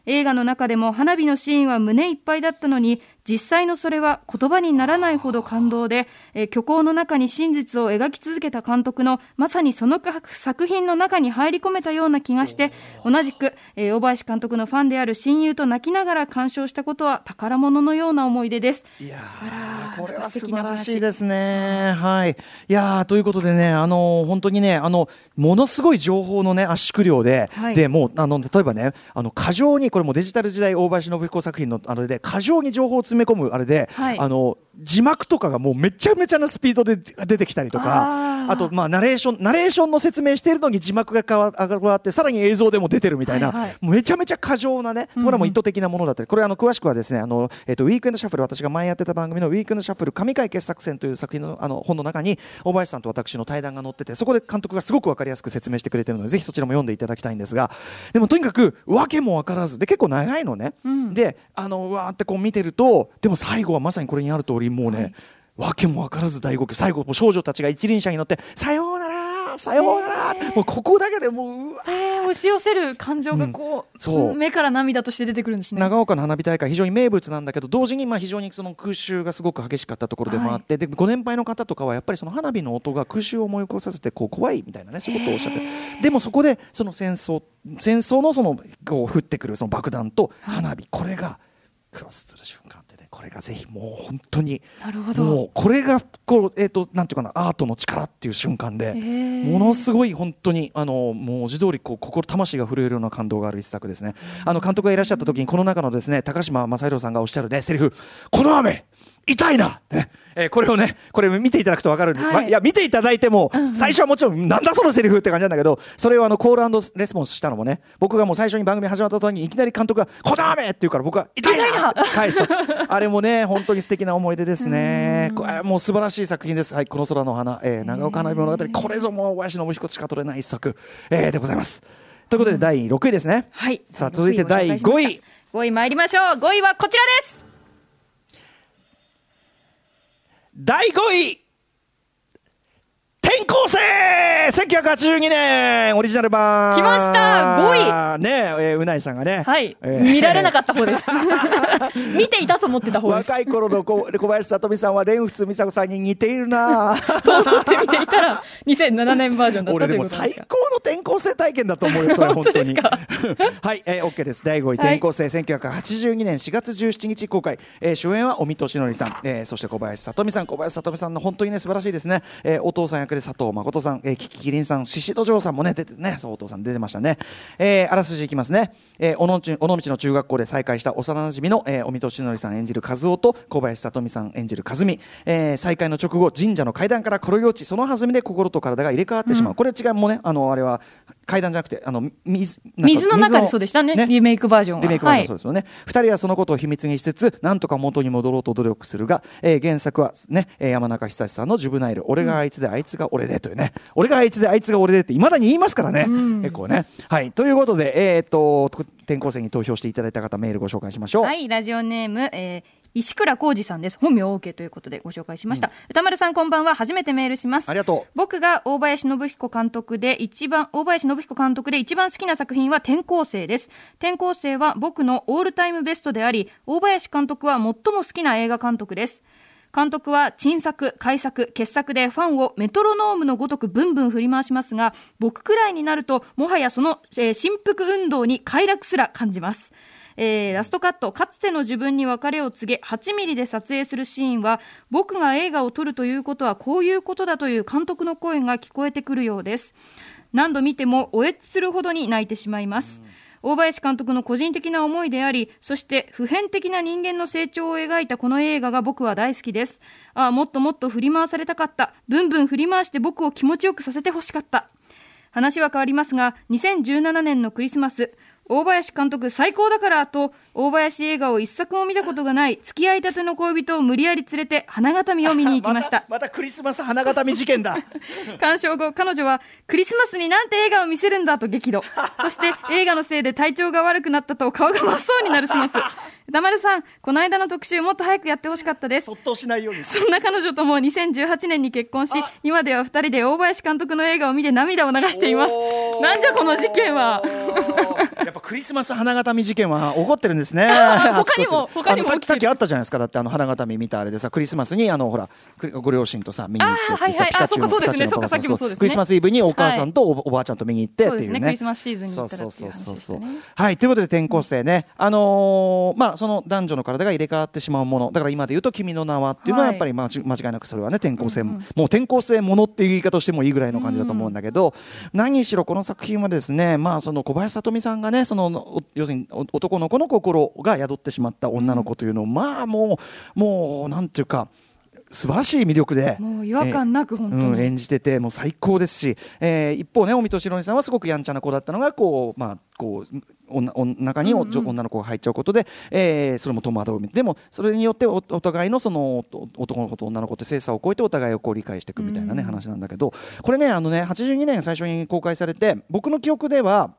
映画の中でも花火のシーンは胸いっぱいだったのに、実際のそれは言葉にならないほど感動で、えー虚構の中に真実を描き続けた監督の、まさにその作品の中に入り込めたような気がして、同じく、えー大林監督のファンである親友と泣きながら鑑賞したことは宝物のような思い出です。いやあらーこれは素素晴ら敵な話しいですね。はい。いやーということでね、あのー本当にね、あの、ものすごい情報のね、圧縮量で、はいで、もう、あの、例えばね、あの、過剰に、これもデジタル時代大林信彦作品のあれで、過剰に情報を詰め込むあれで、はい。あの、字幕とかがもうめちゃめちゃなスピードで出てきたりとあか、ー。あと、まあ、ナレーション、ナレーションの説明しているのに字幕が変わ変わって、さらに映像でも出てるみたいな、はいはい。めちゃめちゃ過剰なね、これはもう意図的なものだったり、これあの詳しくはですね、あの、えっ、と、ウィークエンドシャッフル、私が前やってた番組のウィークエンドシャッフル神回傑作選という作品のあの本の中に、大林さんと私の対談が載ってて、そこで監督がすごくわかりやすく説明してくれてるので、ぜひそちらも読んでいただきたいんですが、でもとにかく、わけもわからず、で、結構長いのね。うん。で、あの、うわーってこう見てると、でも最後はまさにこれにある通り、もうね、わけもわからず大号泣。最後、少女たちが一輪車に乗って、さようならさようなら、もうここだけでもう、うわえー、押し寄せる感情がこう、そう。目から涙として出てくるんですね。長岡の花火大会、非常に名物なんだけど、同時にまあ非常にその空襲がすごく激しかったところでもあって、でご年配の方とかは、やっぱりその花火の音が空襲を思い起こさせてこう怖いみたいなね、そういうことをおっしゃって、でもそこでその戦争、戦争のそのこう降ってくるその爆弾と花火、これがクロスする瞬間これがぜひもう本当に、なるほど。もうこれがこう、えー、となんていうかな、アートの力っていう瞬間で。ーものすごい本当にあのもう文字通りこう心魂が震えるような感動がある一作ですね。あの監督がいらっしゃった時にこの中のですね高島正宏さんがおっしゃるねセリフこの雨痛いな、ね。えーこれをねこれ見ていただくとわかるんで、はい。まあいや見ていただいても、最初はもちろんなんだそのセリフって感じなんだけどそれをあのコールレスポンスしたのもね。僕がもう最初に番組始まった時にいきなり監督がこの雨！って言うから僕は痛いな！返しあれもね 本当に素敵な思い出ですね。これもう素晴らしい作品です。はいこの空の花、えー長岡花火物語。これぞもう小林信彦しか撮れない一作、えーでございます。ということで第6位ですね。はい。さあ続いて第5位。5位。参りましょう。5位はこちらです。第5位。転校生 !1982 年オリジナル版来ました5位ねえー、うないさんがね。はい、えー、見られなかった方です。見ていたと思ってた方です。若い頃の小 小林さとみさんは蓮仏美佐子さんに似ているな と思って見ていたら、2007年バージョンだった俺でも最高の転校生体験だと思うよ、それ本当に。はい、えー、OK です。第5位、転校生、はい、1982年4月17日公開。えー、主演は尾身俊則さん、えー、そして小林さとみさん、小林さとみさんの本当にね、素晴らしいですね。えー、お父さん役で佐藤誠さん、えー、キキキリンさん、獅子戸城さんもね、出てね、そう、お父さん出てましたね。えー、あらすじいきますね。えー、尾道の中学校で再会した幼馴染の、えー、尾身俊則さん演じる和夫と小林さとみさん演じる和美、えー、再会の直後神社の階段から転げ落ちその弾みで心と体が入れ替わってしまう、うん、これ違いもねあのあれは階段じゃなくてあの水水の中でそうでしたね、ね、リメイクバージョンは。リメイクバージョンそうですよね、はい、人はそのことを秘密にしつつなんとか元に戻ろうと努力するが、えー、原作はね山中久志さんの「ジュブナイル」俺があいつであいつが俺でというね、俺があいつであいつが俺でっていまだに言いますからね、うん、結構ね。はい。ということでえー、っと転校生に投票していただいた方メールご紹介しましょう。はい。ラジオネーム、えー石倉浩二さんです。本名 OK ということでご紹介しました、うん、歌丸さんこんばんは。初めてメールします。ありがとう。僕が大林信彦監督で一番大林信彦監督で一番好きな作品は転校生です。転校生は僕のオールタイムベストであり大林監督は最も好きな映画監督です。監督は珍作、改作、傑作でファンをメトロノームのごとくブンブン振り回しますが、僕くらいになると、もはやその、えー、振幅運動に快楽すら感じます。えー、ラストカット、かつての自分に別れを告げ、8ミリで撮影するシーンは、僕が映画を撮るということはこういうことだという監督の声が聞こえてくるようです。何度見ても、おえつするほどに泣いてしまいます。大林監督の個人的な思いであり、そして普遍的な人間の成長を描いたこの映画が僕は大好きです。ああ、もっともっと振り回されたかった。ブンブン振り回して僕を気持ちよくさせてほしかった。話は変わりますが、2017年のクリスマス、大林監督最高だからと、大林映画を一作も見たことがない付き合いたての恋人を無理やり連れて花形見を見に行きました またクリスマス花形見事件だ 鑑賞後彼女はクリスマスになんて映画を見せるんだと激怒そして映画のせいで体調が悪くなったと顔が真っ青になる始末歌丸さん、この間の特集もっと早くやってほしかったです。そっとしないように。そんな彼女とも2018年に結婚し、今では二人で大林監督の映画を見て涙を流しています。なんじゃこの事件は。クリスマス花形見事件は起こってるんですね。他にも、他にもさっきあったじゃないですか。だってあの花形見見たあれでさ、クリスマスにあのほら、ご両親とさ、見に行ってってさ、ピカチュウの、ピカチュウの、そうですね。クリスマスイブにお母さんとおばあちゃんと見に行ってっていうね。クリスマスシーズンに行ったっていうそうそうはい、ということで転校生ね、あのまあその男女の体が入れ替わってしまうもの、だから今で言うと君の名はっていうのはやっぱり間違いなくそれはね転校生も。う転校生ものっていう言い方をしてもいいぐらいの感じだと思うんだけど、何しろこの作品はですね、まあその小林聡美さんがね、その要するに男の子の心が宿ってしまった女の子というのを、まあもうもうなんていうか。素晴らしい魅力でもう違和感なく本当に、うん、演じててもう最高ですし、えー、一方ね尾身敏郎さんはすごくやんちゃな子だったのがこうまあこう女中に、うんうん、女の子が入っちゃうことで、えー、それも戸惑うでもそれによってお互いのその男の子と女の子って性差を超えてお互いをこう理解していくみたいなね、うん、話なんだけどこれねあのね82年最初に公開されて僕の記憶では、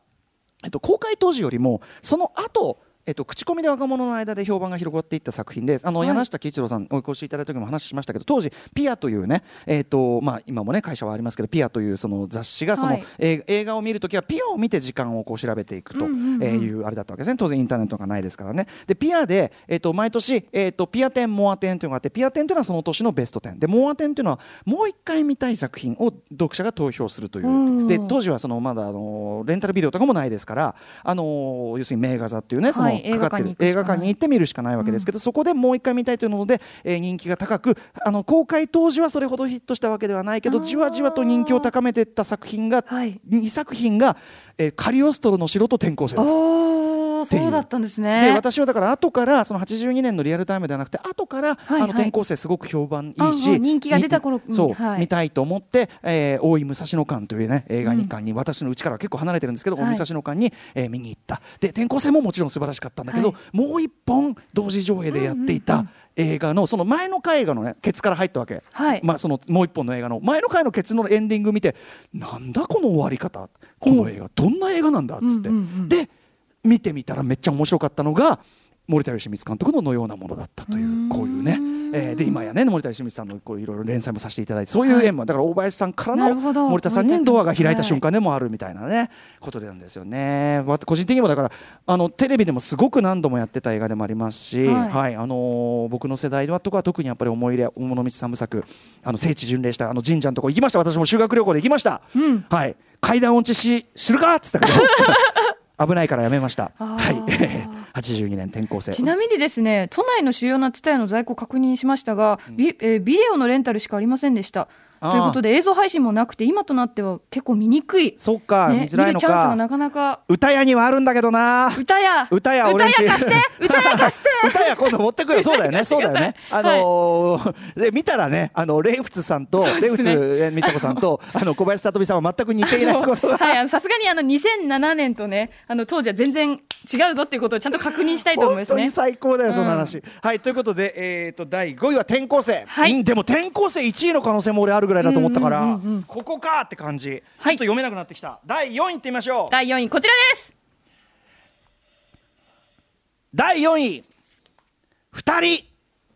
えっと、公開当時よりもその後えっと、口コミで若者の間で評判が広がっていった作品であの、はい、柳下喜一郎さんお越しいただいた時も話しましたけど当時ピアというね、えっとまあ、今もね会社はありますけどピアというその雑誌がその、はい、え映画を見るときはピアを見て時間をこう調べていくというあれだったわけですね。当然インターネットがないですからね。でピアで、えっと、毎年、えっと、ピア展モア展というのがあってピア展というのはその年のベスト10でモア展というのはもう一回見たい作品を読者が投票するという。で当時はそのまだあのレンタルビデオとかもないですからあの要するに名画座っていうねその、かかってる。映画館に行って見るしかないわけですけど、うん、そこでもう一回見たいというので、えー、人気が高くあの公開当時はそれほどヒットしたわけではないけどじわじわと人気を高めていった作品が、はい、2作品が、えー、カリオストロの城と転校生です。そうだったんですね。で私はだから後からその82年のリアルタイムではなくて後から、はいはい、あの転校生すごく評判いいし人気が出た頃そう、はい、見たいと思って、えー、大井武蔵野館というね映画2館に、うん、私のうちからは結構離れてるんですけど、はい、武蔵野館に、えー、見に行った。で転校生ももちろん素晴らしかったんだけど、はい、もう一本同時上映でやっていた、うんうんうん。映画のその前の回映画のねケツから入ったわけ、はい、まあ、そのもう一本の映画の。前の回のケツのエンディング見てなんだこの終わり方？この映画どんな映画なんだ？っつって、うんうんうん、で見てみたらめっちゃ面白かったのが森田義満監督ののようなものだったというこういうね、えー、で今やね森田義満さんのこういろいろ連載もさせていただいてそういう縁も、はい、だから大林さんからの森田さんにドアが開いた瞬間でもあるみたいなね、はい、ことなんですよね。個人的にもだからあのテレビでもすごく何度もやってた映画でもありますし、はい、はい、あのー、僕の世代はとか特にやっぱり思い入れ大物道三部作あの聖地巡礼したあの神社のとこ行きました。私も修学旅行で行きました、うん、はい。階段落ちしするかっつったけど危ないからやめました。はい。82年転校生。ちなみにですね、都内の主要なツタヤの在庫確認しましたが、ビえー、ビデオのレンタルしかありませんでした。ということで映像配信もなくて今となっては結構見にくい。そっか、ね、見づらいのか。見るチャンスがなかなか。歌屋にはあるんだけどな。歌屋。歌屋歌屋貸して。歌屋貸して。歌屋今度持ってくる そうだよね。そうだよね。あのーはい、で見たらねあのレイフツさんと、ね、レイフツ美佐子さんと あの小林聡美さんは全く似ていない。ことがはいさすがにあの2007年とねあの当時は全然違うぞっていうことをちゃんと確認したいと思いますね。最高だよ、その話、うん、はいということでえっ、ー、と第5位は転校生、はい、うん、でも転校生1位の可能性も俺あるぐらいだと思ったから、うんうんうんうん、ここかって感じ、はい、ちょっと読めなくなってきた。第4位いってみましょう。第4位こちらです。第4位。2人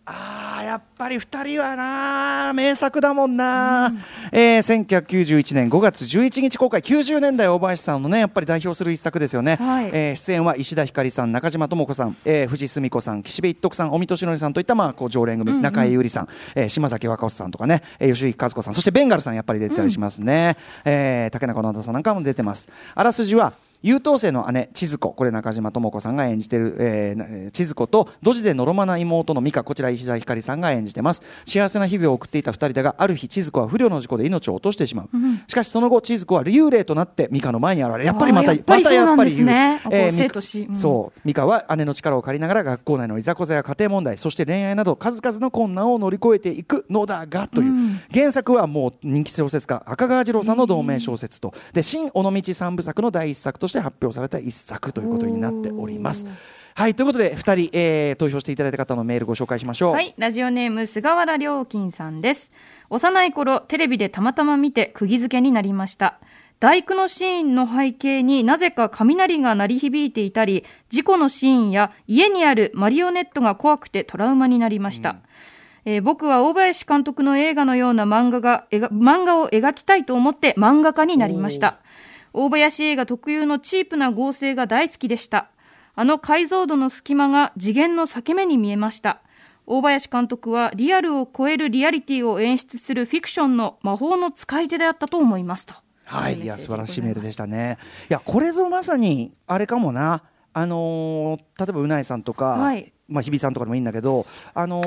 あーやっぱり2人はな名作だもんな、うん、えー、1991年5月11日公開。90年代大林さんのねやっぱり代表する一作ですよね、はい、えー、出演は石田ひかりさん中島智子さん、えー、藤澄子さん岸辺一徳さん尾身俊則さんといったまあこう常連組、うんうん、中井優里さん、えー、島崎和歌子さんとかね、えー、吉木和子さんそしてベンガルさんやっぱり出てたりしますね、うん、えー、竹中直人さんなんかも出てます。あらすじは優等生の姉千鶴子。これ中島智子さんが演じてる、えー、千鶴子とドジでのろまな妹の美香こちら石田ひかりさんが演じてます。幸せな日々を送っていた2人だがある日千鶴子は不慮の事故で命を落としてしまう、うん、しかしその後千鶴子は幽霊となって美香の前に現れやっぱりまたまたやっぱりね、えー、そう。美香は姉の力を借りながら学校内のいざこざや家庭問題そして恋愛など数々の困難を乗り越えていくのだがという、うん、原作はもう人気小説家赤川次郎さんの同名小説と、で新尾道三部作の第一作として発表された一作ということになっております。はいということで2人、えー、投票していただいた方のメールご紹介しましょう。はいラジオネーム菅原良金さんです。幼い頃テレビでたまたま見て釘付けになりました。大工のシーンの背景になぜか雷が鳴り響いていたり事故のシーンや家にあるマリオネットが怖くてトラウマになりました、うん。えー、僕は大林監督の映画のような漫画が漫画を描きたいと思って漫画家になりました大林映画特有のチープな合成が大好きでした。あの解像度の隙間が次元の裂け目に見えました。大林監督はリアルを超えるリアリティを演出するフィクションの魔法の使い手であったと思いますと。はい、いや素晴らしいメールでしたね。いやこれぞまさにあれかもな。あのー、例えばうないさんとか、はい、まあ日比さんとかでもいいんだけど、あの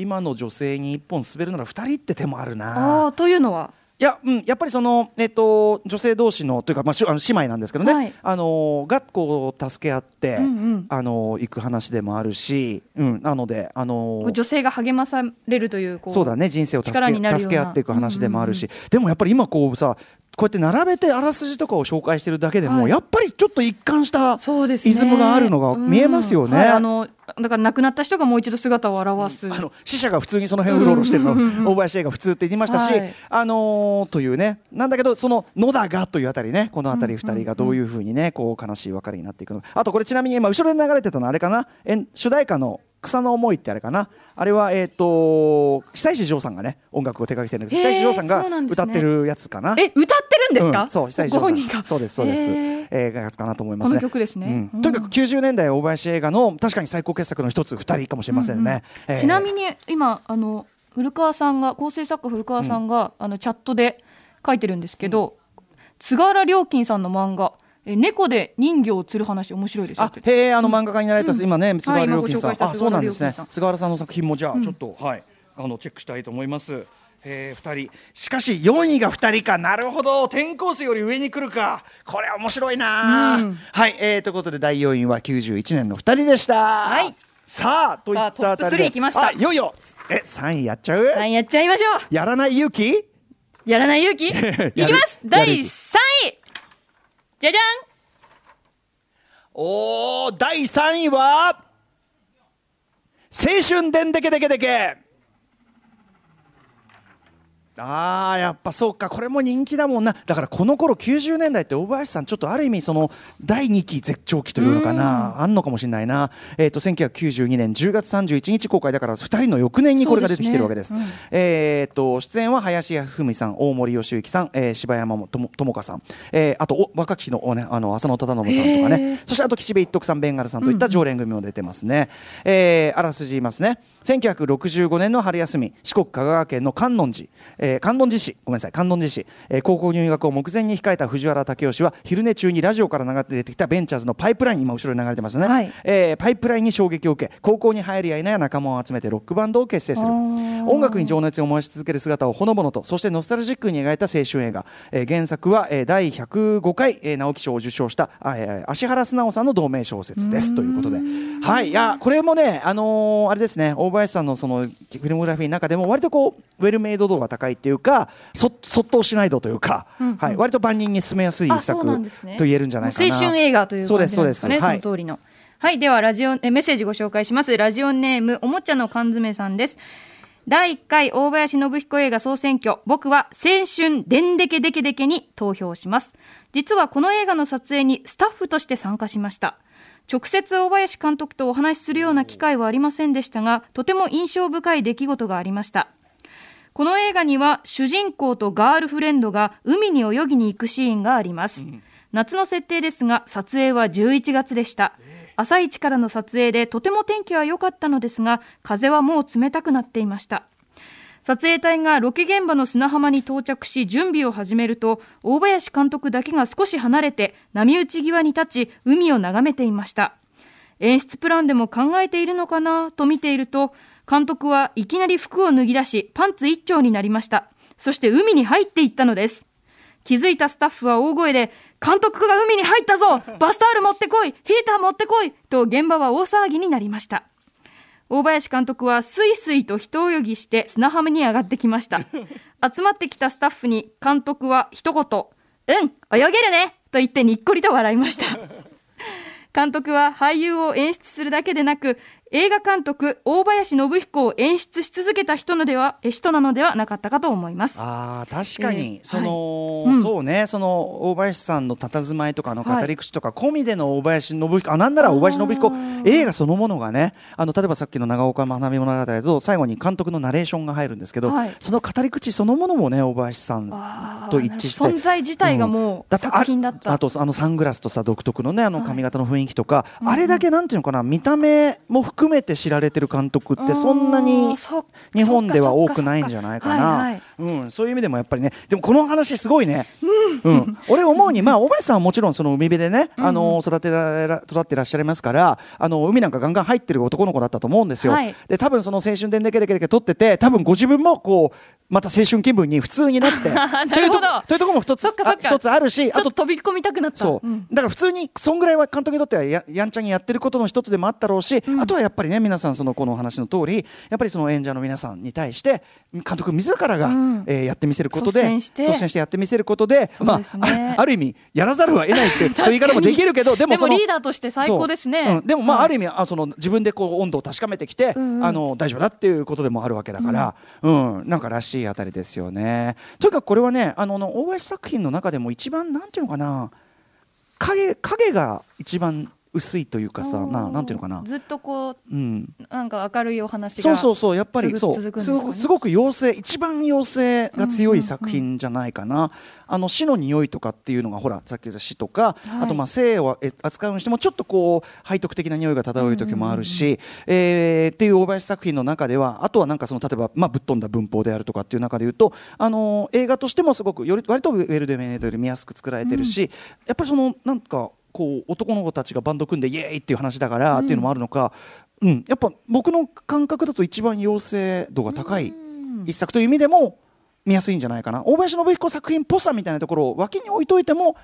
ー、今の女性に一本滑るなら二人って手もあるな。あというのは？いや、うん、やっぱりその、えっと、女性同士のというか、まあ、しあの姉妹なんですけどね、はい、あのがこう助け合って、うんうん、あの行く話でもあるし、うん、なので、あの女性が励まされるというそうだね。人生を助け助け合っていく話でもあるし、でもやっぱり今こうさこうやって並べてあらすじとかを紹介してるだけでも、はい、やっぱりちょっと一貫したイズムがあるのが見えますよね。はい、あのだから亡くなった人がもう一度姿を現す、うん、あの死者が普通にその辺うろうろしてるの、大林映画普通って言いましたし、はい、あのー、というね。なんだけどその野田がというあたりね。このあたり2人がどういうふうにねこう悲しい別れになっていくのか。あとこれちなみに今後ろで流れてたのあれかな？主題歌の草の思いってあれかな。あれはえっ、ー、と久石譲さんがね音楽を手掛けてるんです久石譲さんが歌ってるやつかな、ね、え歌ってるんですか、うん、そう久石譲さん。そうですそうです。えー、がやつかなと思いますね。この曲ですね、うん、とにかく90年代大林映画の確かに最高傑作の一つ二人かもしれませんね、うんうん。えー、ちなみに今あの古川さんが構成作家古川さんが、あのチャットで書いてるんですけど、津原良金さんの漫画え猫で人魚を釣る話面白いですあへえあの漫画家になられた、うん、今ね菅原良金さん、はい、あそうなんですね。菅原さんの作品もじゃあちょっと、うん、はいあのチェックしたいと思います。えー、2人。しかし4位が2人か。なるほど。転校生より上に来るか。これ面白いな、うん、はい、えー、ということで第4位は91年の2人でした。はい。さあといったあたりで。いきました。いよいよ。え3位やっちゃう？3位やっちゃいましょう。やらない勇気？やらない勇気？いきます。第3位じゃじゃんおー、第3位は、青春でんでけでけでけ。ああやっぱそうか。これも人気だもんな。だからこの頃90年代って大林さんちょっとある意味その第2期絶頂期というのかなあんのかもしれないな、えーと、1992年10月31日公開だから2人の翌年にこれが出てきてるわけです、ねうん、えーと、出演は林康文さん大森義行さん、えー、柴山智香さん、えー、あと若き日の,、ね、あの浅野忠信さんとかね。そしてあと岸辺一徳さんベンガルさんといった常連組も出てますね、うん、えー、あらすじ言いますね。1965年の春休み四国香川県の観音寺、えー、観音寺市ごめんなさい観音寺市、えー、高校入学を目前に控えた藤原武雄氏は昼寝中にラジオから流れて出てきたベンチャーズのパイプライン今後ろに流れてますね、はい、えー、パイプラインに衝撃を受け高校に入るやいなや仲間を集めてロックバンドを結成する。音楽に情熱を燃やし続ける姿をほのぼのとそしてノスタルジックに描いた青春映画、えー、原作は、えー、第105回、えー、直木賞を受賞した、えー、芦原素直さんの同名小説です。ということで。はい。いやこれもねあのー、あれですね大林さんのそのフィルモグラフィーの中でも割とこうウェルメイド度が高いっていうかそそっとしない度というか、うんうん、はい、割と万人に進めやすい一作と言えるんじゃないかな、ね、青春映画という感じなんですかね。その通りの。はい、ではラジオえメッセージご紹介します。ラジオネームおもちゃの缶詰さんです。第1回大林信彦映画総選挙。僕は青春でんでけでけでけに投票します。実はこの映画の撮影にスタッフとして参加しました。直接大林監督とお話しするような機会はありませんでしたが、とても印象深い出来事がありました。この映画には主人公とガールフレンドが海に泳ぎに行くシーンがあります。うん、夏の設定ですが、撮影は11月でした。朝一からの撮影でとても天気は良かったのですが、風はもう冷たくなっていました。撮影隊がロケ現場の砂浜に到着し準備を始めると大林監督だけが少し離れて波打ち際に立ち海を眺めていました演出プランでも考えているのかなと見ていると監督はいきなり服を脱ぎ出しパンツ一丁になりましたそして海に入っていったのです気づいたスタッフは大声で監督が海に入ったぞバスタオル持ってこいヒーター持ってこいと現場は大騒ぎになりました大林監督はスイスイと一泳ぎして砂浜に上がってきました。集まってきたスタッフに監督は一言、うん、泳げるねと言ってにっこりと笑いました。監督は俳優を演出するだけでなく、映画監督大林信彦を演出し続けた人のでは人なのではなかったかと思います。あ確かに、えー、その、はい、そうね。その大林さんの佇まいとかの語り口とか、込みでの大林信彦あなんなら大林信彦映画そのものがねあの例えばさっきの長岡花火物語だと最後に監督のナレーションが入るんですけど、はい、その語り口そのものもね大林さんと一致して。存在自体がもう、作品だった。あとあのサングラスとさ独特のねあの髪型の雰囲気とか、はい、あれだけなんていうのかな見た目も含めて知られてる監督ってそんなに日本では多くないんじゃないかな、うん、そういう意味でもやっぱりねでもこの話すごいね、うん、うん、俺思うに、まあ、大林さんはもちろんその海辺でね、あの育てら育ってらっしゃいますからあの海なんかガンガン入ってる男の子だったと思うんですよ、はい、で多分その青春伝でけでけでけ撮ってて多分ご自分もこうまた青春気分に普通になって。というとというところも一つ一つあるしあと飛び込みたくなった。そう、うん、だから普通にそんぐらいは監督にとってはややんちゃにやってることの一つでもあったろうし、うん、あとはやっぱりね皆さんそのこの話の通りやっぱりその演者の皆さんに対して監督自らが、うん、えー、やってみせることで率先して。やってみせることで、ね、まあ、あある意味やらざるを得ないってという 言い方もできるけどでもリーダーとして最高ですね、でもまあ、ある意味あその自分でこう温度を確かめてきて、うんうん、あの大丈夫だっていうことでもあるわけだから、うん。なんからしいあたりですよね。ね。とにかくこれはね、あの、大林作品の中でも一番、なんていうのかな、影、影が一番薄いというかさななんていうのかな。ずっとこう、うん、なんか明るいお話がそうそうそうやっぱりそう。す,、ね、すごく妖精一番妖精が強い作品じゃないかな、あの死の匂いとかっていうのがほらさっき言った死とか、はい、あとまあ性を扱うにしてもちょっとこう背徳的な匂いが漂う時もあるし、えー、っていう大林作品の中ではあとはなんかその例えば、まあ、ぶっ飛んだ文法であるとかっていう中で言うとあの映画としてもすごくより割とウェルデメイドより見やすく作られてるし、うん、やっぱりそのなんかこう男の子たちがバンド組んでイエーイっていう話だからっていうのもあるのか、うん、うん、やっぱ僕の感覚だと一番妖精度が高い一作という意味でも見やすいんじゃないかな。大林信彦作品っぽさみたいなところを脇に置いといても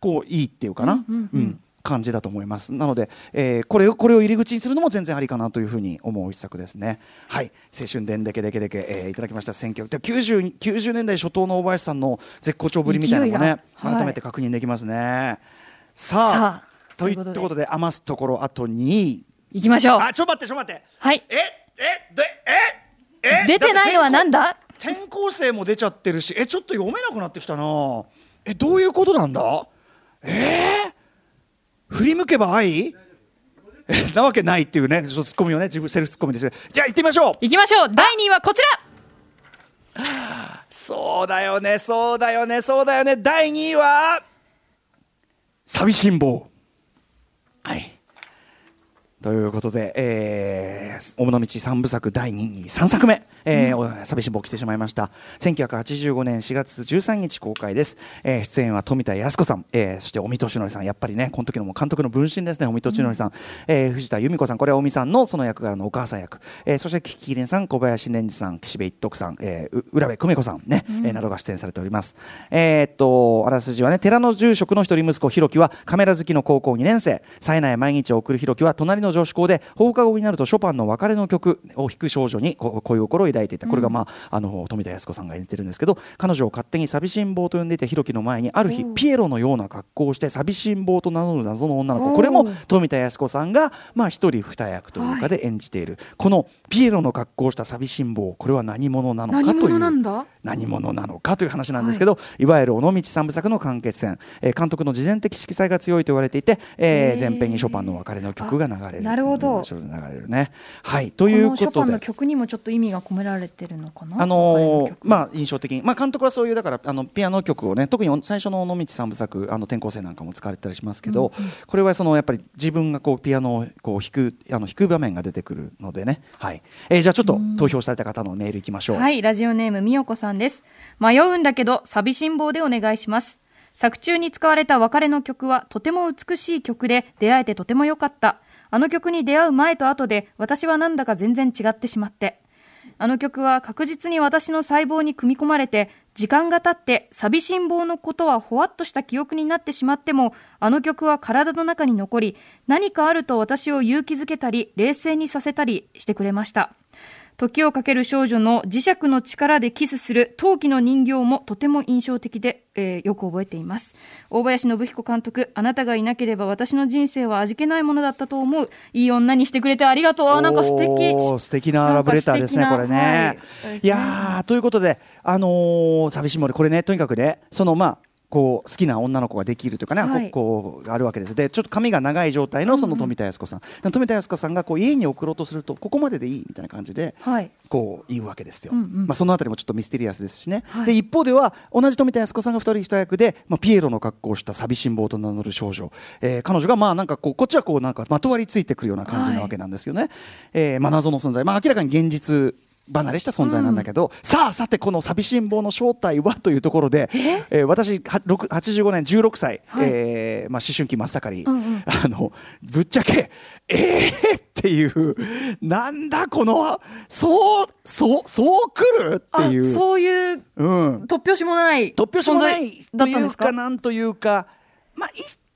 こういいっていうかな。うん、うんうん。感じだと思います。なので、えー、これをこれを入り口にするのも全然ありかなというふうに思う一作ですね。はい。青春伝でけでけでけ、えー、いただきました。選挙で 90, 90年代初頭の大林さんの絶好調ぶりみたいなのもね、改めて確認できますね、さあということで余すところあと2いきましょう。あちょっと待ってちょっと待って。はい。ええでええ出てないのはなんだ？転校生も出ちゃってるしえちょっと読めなくなってきたな。えどういうことなんだ？えー、振り向けば愛？なわけないっていうね、ツッコミをね、自分セルフツッコミです。じゃあ行ってみましょう。行きましょう。第2位はこちら。そうだよね、そうだよね、そうだよね。第2位は、寂しん坊。はい。ということで、えー、大物道三部作第2位、3作目、えー、うん、寂しん坊来てしまいました。1985年4月13日公開です。えー、出演は富田靖子さん、えー、そして尾身俊則さん、やっぱりね、この時のも監督の分身ですね、尾身俊則さん、うん、えー、藤田由美子さん、これは尾身さんのその役柄のお母さん役、えー、そしてキキリンさん、小林蓮司さん、岸辺一徳さん、えー、浦部久美子さんね、うん、えー、などが出演されております。えー、っと、あらすじはね、寺の住職の一人息子、ひろきはカメラ好きの高校2年生、冴えない毎日を送るひろきは隣の女子校で放課後になるとショパンの別れの曲を弾く少女に恋心を抱いていた。これが、まあ、あの富田靖子さんが演じてるんですけど彼女を勝手に寂しん坊と呼んでいた弘樹の前にある日ピエロのような格好をして寂しん坊と名乗る謎の女の子これも富田靖子さんが、まあ、一人二役というかで演じている、はい、このピエロの格好をした寂しん坊これは何者なのかという。何者なのかという話なんですけど、はい、いわゆる尾道三部作の完結点、えー、監督の事前的色彩が強いと言われていて、えー、前編にショパンの別れの曲が流れるなるほど流れるね。はいということでショパンの曲にもちょっと意味が込められてるのかな？あのー、まあ印象的に、まあ監督はそういうだからあのピアノ曲をね特に最初の尾道三部作あの転校生なんかも使われたりしますけど、うんうん、これはそのやっぱり自分がこうピアノをこう弾くあの弾く場面が出てくるのでね。はい。えー、じゃあちょっと投票された方のメールいきましょう。はいラジオネームみよこさんです。迷うんだけど寂しん坊でお願いします。作中に使われた別れの曲はとても美しい曲で出会えてとても良かった。あの曲に出会う前と後で私はなんだか全然違ってしまって。あの曲は確実に私の細胞に組み込まれて、時間が経って寂しん坊のことはほわっとした記憶になってしまっても、あの曲は体の中に残り、何かあると私を勇気づけたり、冷静にさせたりしてくれました。時をかける少女の磁石の力でキスする陶器の人形もとても印象的で、えー、よく覚えています。大林信彦監督、あなたがいなければ私の人生は味気ないものだったと思う。いい女にしてくれてありがとう。なんか素敵。素敵なラブレターですね、これね。はい、いやということで、あのー、寂しい森、これね、とにかくね、そのまあ、こう好きな女の子ができるというかね、はい、こうあるわけです。でちょっと髪が長い状態のその富田靖子さん、うんうん、富田靖子さんがこう家に送ろうとするとここまででいいみたいな感じで、はい、こう言うわけですよ、うんうん、まあ、そのあたりもちょっとミステリアスですしね、はい、で一方では同じ富田靖子さんが二人一役で、まあ、ピエロの格好をした寂しん坊と名乗る少女、えー、彼女がまあなんかこうこっちはこうなんかまとわりついてくるような感じなわけなんですよね、はい、えー、まあ、謎の存在、まあ、明らかに現実離れした存在なんだけど、うん、さあさてこの寂しん坊の正体はというところで、え？えー、私85年16歳、はい、えー、まあ、思春期真っ盛り、うんうん、あのぶっちゃけえー？っていうなんだこのそうそうそう来るっていう。そういう、うん、突拍子もない突拍子もないというかなんというかまあ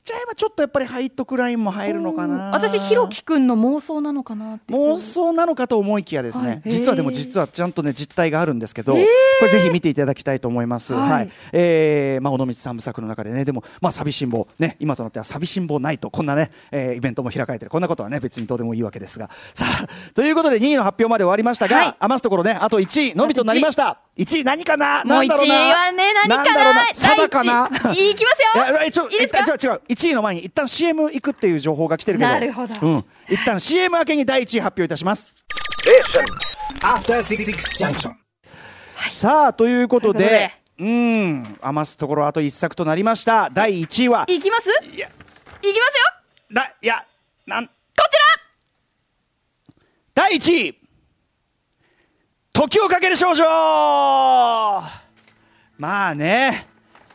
ちゃえばちょっとやっぱりハイトクラインも入るのかな。私ひろきくんの妄想なのかな妄想なのかと思いきやですね、はい、実はでも実はちゃんとね実態があるんですけどこれぜひ見ていただきたいと思います、はい、はい、えー、まあ尾道三部作の中でねでもまあ寂しん坊ね今となっては寂しん坊ないとこんなね、えー、イベントも開かれてる。こんなことはね別にどうでもいいわけですが。さあということで2位の発表まで終わりましたが、はい、余すところねあと1位のみとなりました1位何かな？もう1位はね何かな？サバかな？いきますよ。いいですか？違う1位の前に一旦 CM 行くっていう情報が来てるけど。なるほど、うん、一旦 CM 明けに第1位発表いたします。さあということでうん。余すところあと1作となりました。第1位は。いきます？いや。いきますよ。だいやなん。こちら。第1位時をかける少女。まあね。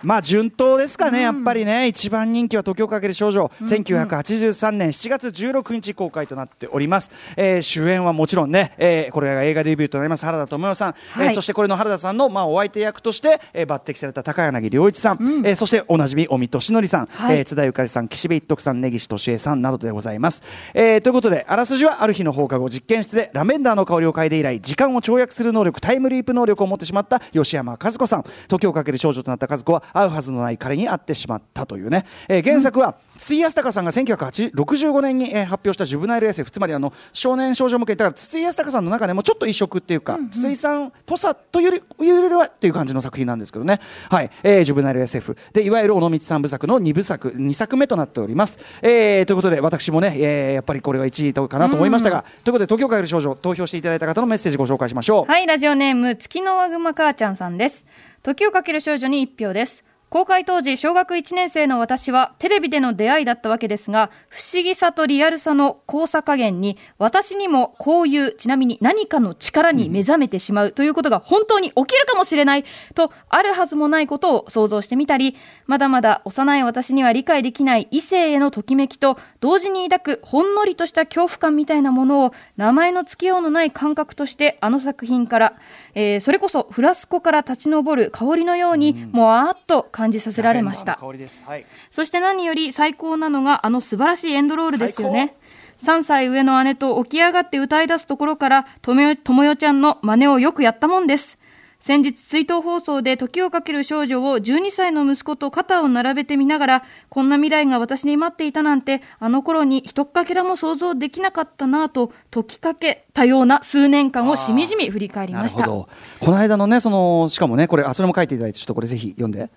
まあ順当ですかね、うん、やっぱりね、一番人気は時をかける少女、うんうん、1983年7月16日公開となっております、えー、主演はもちろんね、えー、これが映画デビューとなります原田知世さん、はい、えー、そしてこれの原田さんの、まあ、お相手役として、えー、抜擢された高柳良一さん、うん、えー、そしておなじみ、尾身俊則さん、はい、えー、津田ゆかりさん、岸辺一徳さん、根岸俊恵さんなどでございます。えー、ということで、あらすじはある日の放課後、実験室でラベンダーの香りを嗅いで以来、時間を跳躍する能力、タイムリープ能力を持ってしまった吉山和子さん、時をかける少女となった和子は、会うはずのない彼に会ってしまったというね、えー原作は、筒井康隆さんが1965年に、えー発表したジュブナイル SF つまりあの少年少女向け。だから筒井康隆さんの中でもちょっと異色っていうか、筒井さんっぽさというよりよりはっていう感じの作品なんですけどね、はい。えージュブナイル SF でいわゆる尾道三部作の2部作2作目となっております、えーということで私もね、えーやっぱりこれは1位とかなと思いましたが、ということで東京帰る少女投票していただいた方のメッセージご紹介しましょう、はい、ラジオネーム、月のワグマ母ちゃんさんです。時をかける少女に一票です。公開当時、小学1年生の私は、テレビでの出会いだったわけですが、不思議さとリアルさの交差加減に、私にもこういう、ちなみに何かの力に目覚めてしまうということが本当に起きるかもしれない、と、あるはずもないことを想像してみたり、まだまだ幼い私には理解できない異性へのときめきと、同時に抱くほんのりとした恐怖感みたいなものを、名前の付けようのない感覚として、あの作品から、えーそれこそフラスコから立ち上る香りのように、もわーっと感じさせられました。香りです、はいそして何より最高なのがあの素晴らしいエンドロールですよね。3歳上の姉と起き上がって歌い出すところから、ともよちゃんの真似をよくやったもんです。先日追悼放送で時をかける少女を12歳の息子と肩を並べてみながら、こんな未来が私に待っていたなんて、あの頃に一っかけらも想像できなかったなぁと、解きかけたような数年間をしみじみ振り返りました。なるほどこの間のねそのしかもねこれあそれも書いていただいてちょっとこれぜひ読んで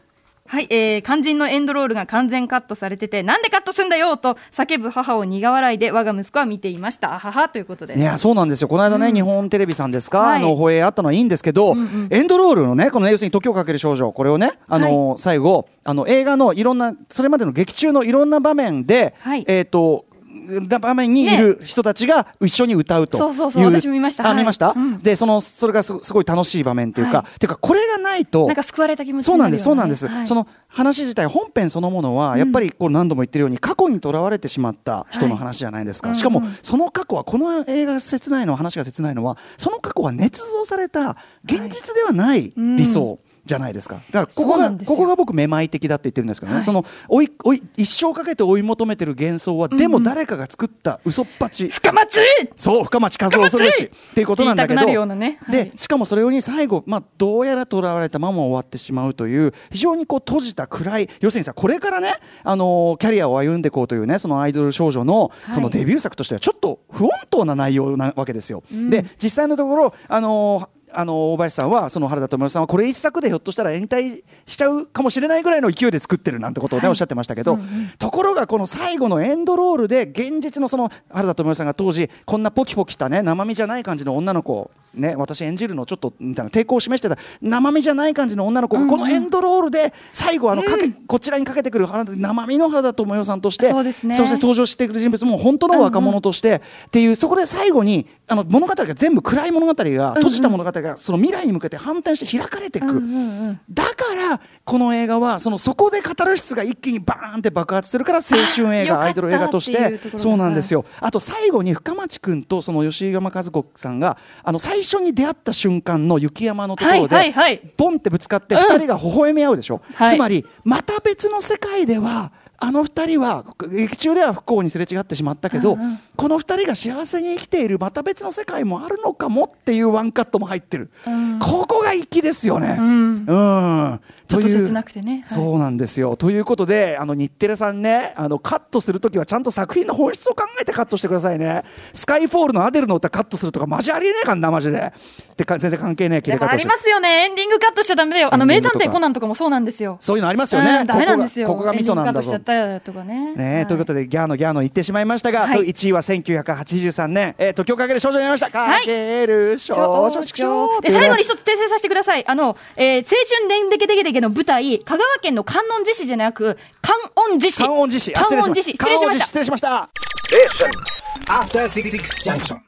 はい、えー、肝心のエンドロールが完全カットされてて、なんでカットすんだよと叫ぶ母を苦笑いで我が息子は見ていました。あははということで。いやそうなんですよ、この間ね、日本テレビさんですか、はい。あの放映あったのはいいんですけど、エンドロールのね、このね要するに時をかける少女、これをね、あの最後あの、映画のいろんな、それまでの劇中のいろんな場面で、はい。えっ、と、場面にいる人たちが一緒に歌うといそうそうそう。私も見ました。はい。あ見ました、うん。でそのそれがすすごい楽しい場面っていうか、はていうかこれがないとなんか救われた気持ちそうなんです、そうなんです、はい。その話自体、本編そのものは、やっぱりこう何度も言ってるように、過去にとらわれてしまった人の話じゃないですか、はいしかもうんうんその過去は、この映画が切ないの、話が切ないのは、その過去は捏造された、現実ではない理想。じゃないですか。だからここがここが僕めまい的だって言ってるんですけどね、はい。その追い追い一生かけて追い求めてる幻想は、でも誰かが作った嘘っぱち。深町！そう、深町和夫恐ろしいっていうことなんだけど、でしかもそれに最後、まあ、どうやらとらわれたまま終わってしまうという、非常にこう閉じた暗い、要するにさ、これからね、あのーキャリアを歩んでいこうというね、そのアイドル少女のはい。そのデビュー作としては、ちょっと不穏当な内容なわけですよ。で、実際のところ、あのーあの大林さんは、その原田知世さんは、これ一作でひょっとしたら引退しちゃうかもしれないぐらいの勢いで作ってるなんてことをね、おっしゃってましたけど、ところが、この最後のエンドロールで、現実のその原田知世さんが当時、こんなポキポキしたね、生身じゃない感じの女の子、ね、私演じるのちょっとみたいな抵抗を示してた生身じゃない感じの女の子が、このエンドロールで最後あのかけ、こちらにかけてくる原田生身の原田知世さんとしてそうですね。そして登場してくる人物も本当の若者として、っていうそこで最後にあの物語が全部暗い物語が閉じた物語がその未来に向けて反転して開かれていく、だからこの映画はそのそこでカタルシスが一気にバーンって爆発するから青春映画アイドル映画としってそうなんですよ。あと最後に深町君とその吉井山和子さんがあの最初に出会った瞬間の雪山のところで、はいはいはい。ポンってぶつかって2人が微笑み合うでしょ、はい。つまりまた別の世界ではあの2人は劇中では不幸にすれ違ってしまったけど、この2人が幸せに生きているまた別の世界もあるのかもっていうワンカットも入ってる、ここが粋ですよね。うん。うんちょっと切なくてねはいそうなんですよ。ということで、あの日テレさんね、あのカットするときはちゃんと作品の本質を考えてカットしてくださいね。スカイフォールのアデルの歌カットするとか、マジありえねえかんな、マジで。ってか全然関係ねえ切れ方ありますよね。エンディングカットしちゃダメだよ。あの、名探偵コナンとかもそうなんですよ。そういうのありますよね。うんダメなんですよ。ここがミソなんだぞエンディングカットしちゃ。ったよとかね。ねはいということで、ギャーのギャーの言ってしまいましたが、はい1位は1983年、えー、時をかける少女になりました。はいかける少女少女で、最後に一つ訂正させてください。あの、えー、青春でんでけでけでげの舞台、香川県の観音寺市じゃなく、観音寺市。観音寺市。観音寺市。失礼しました。失礼しました。え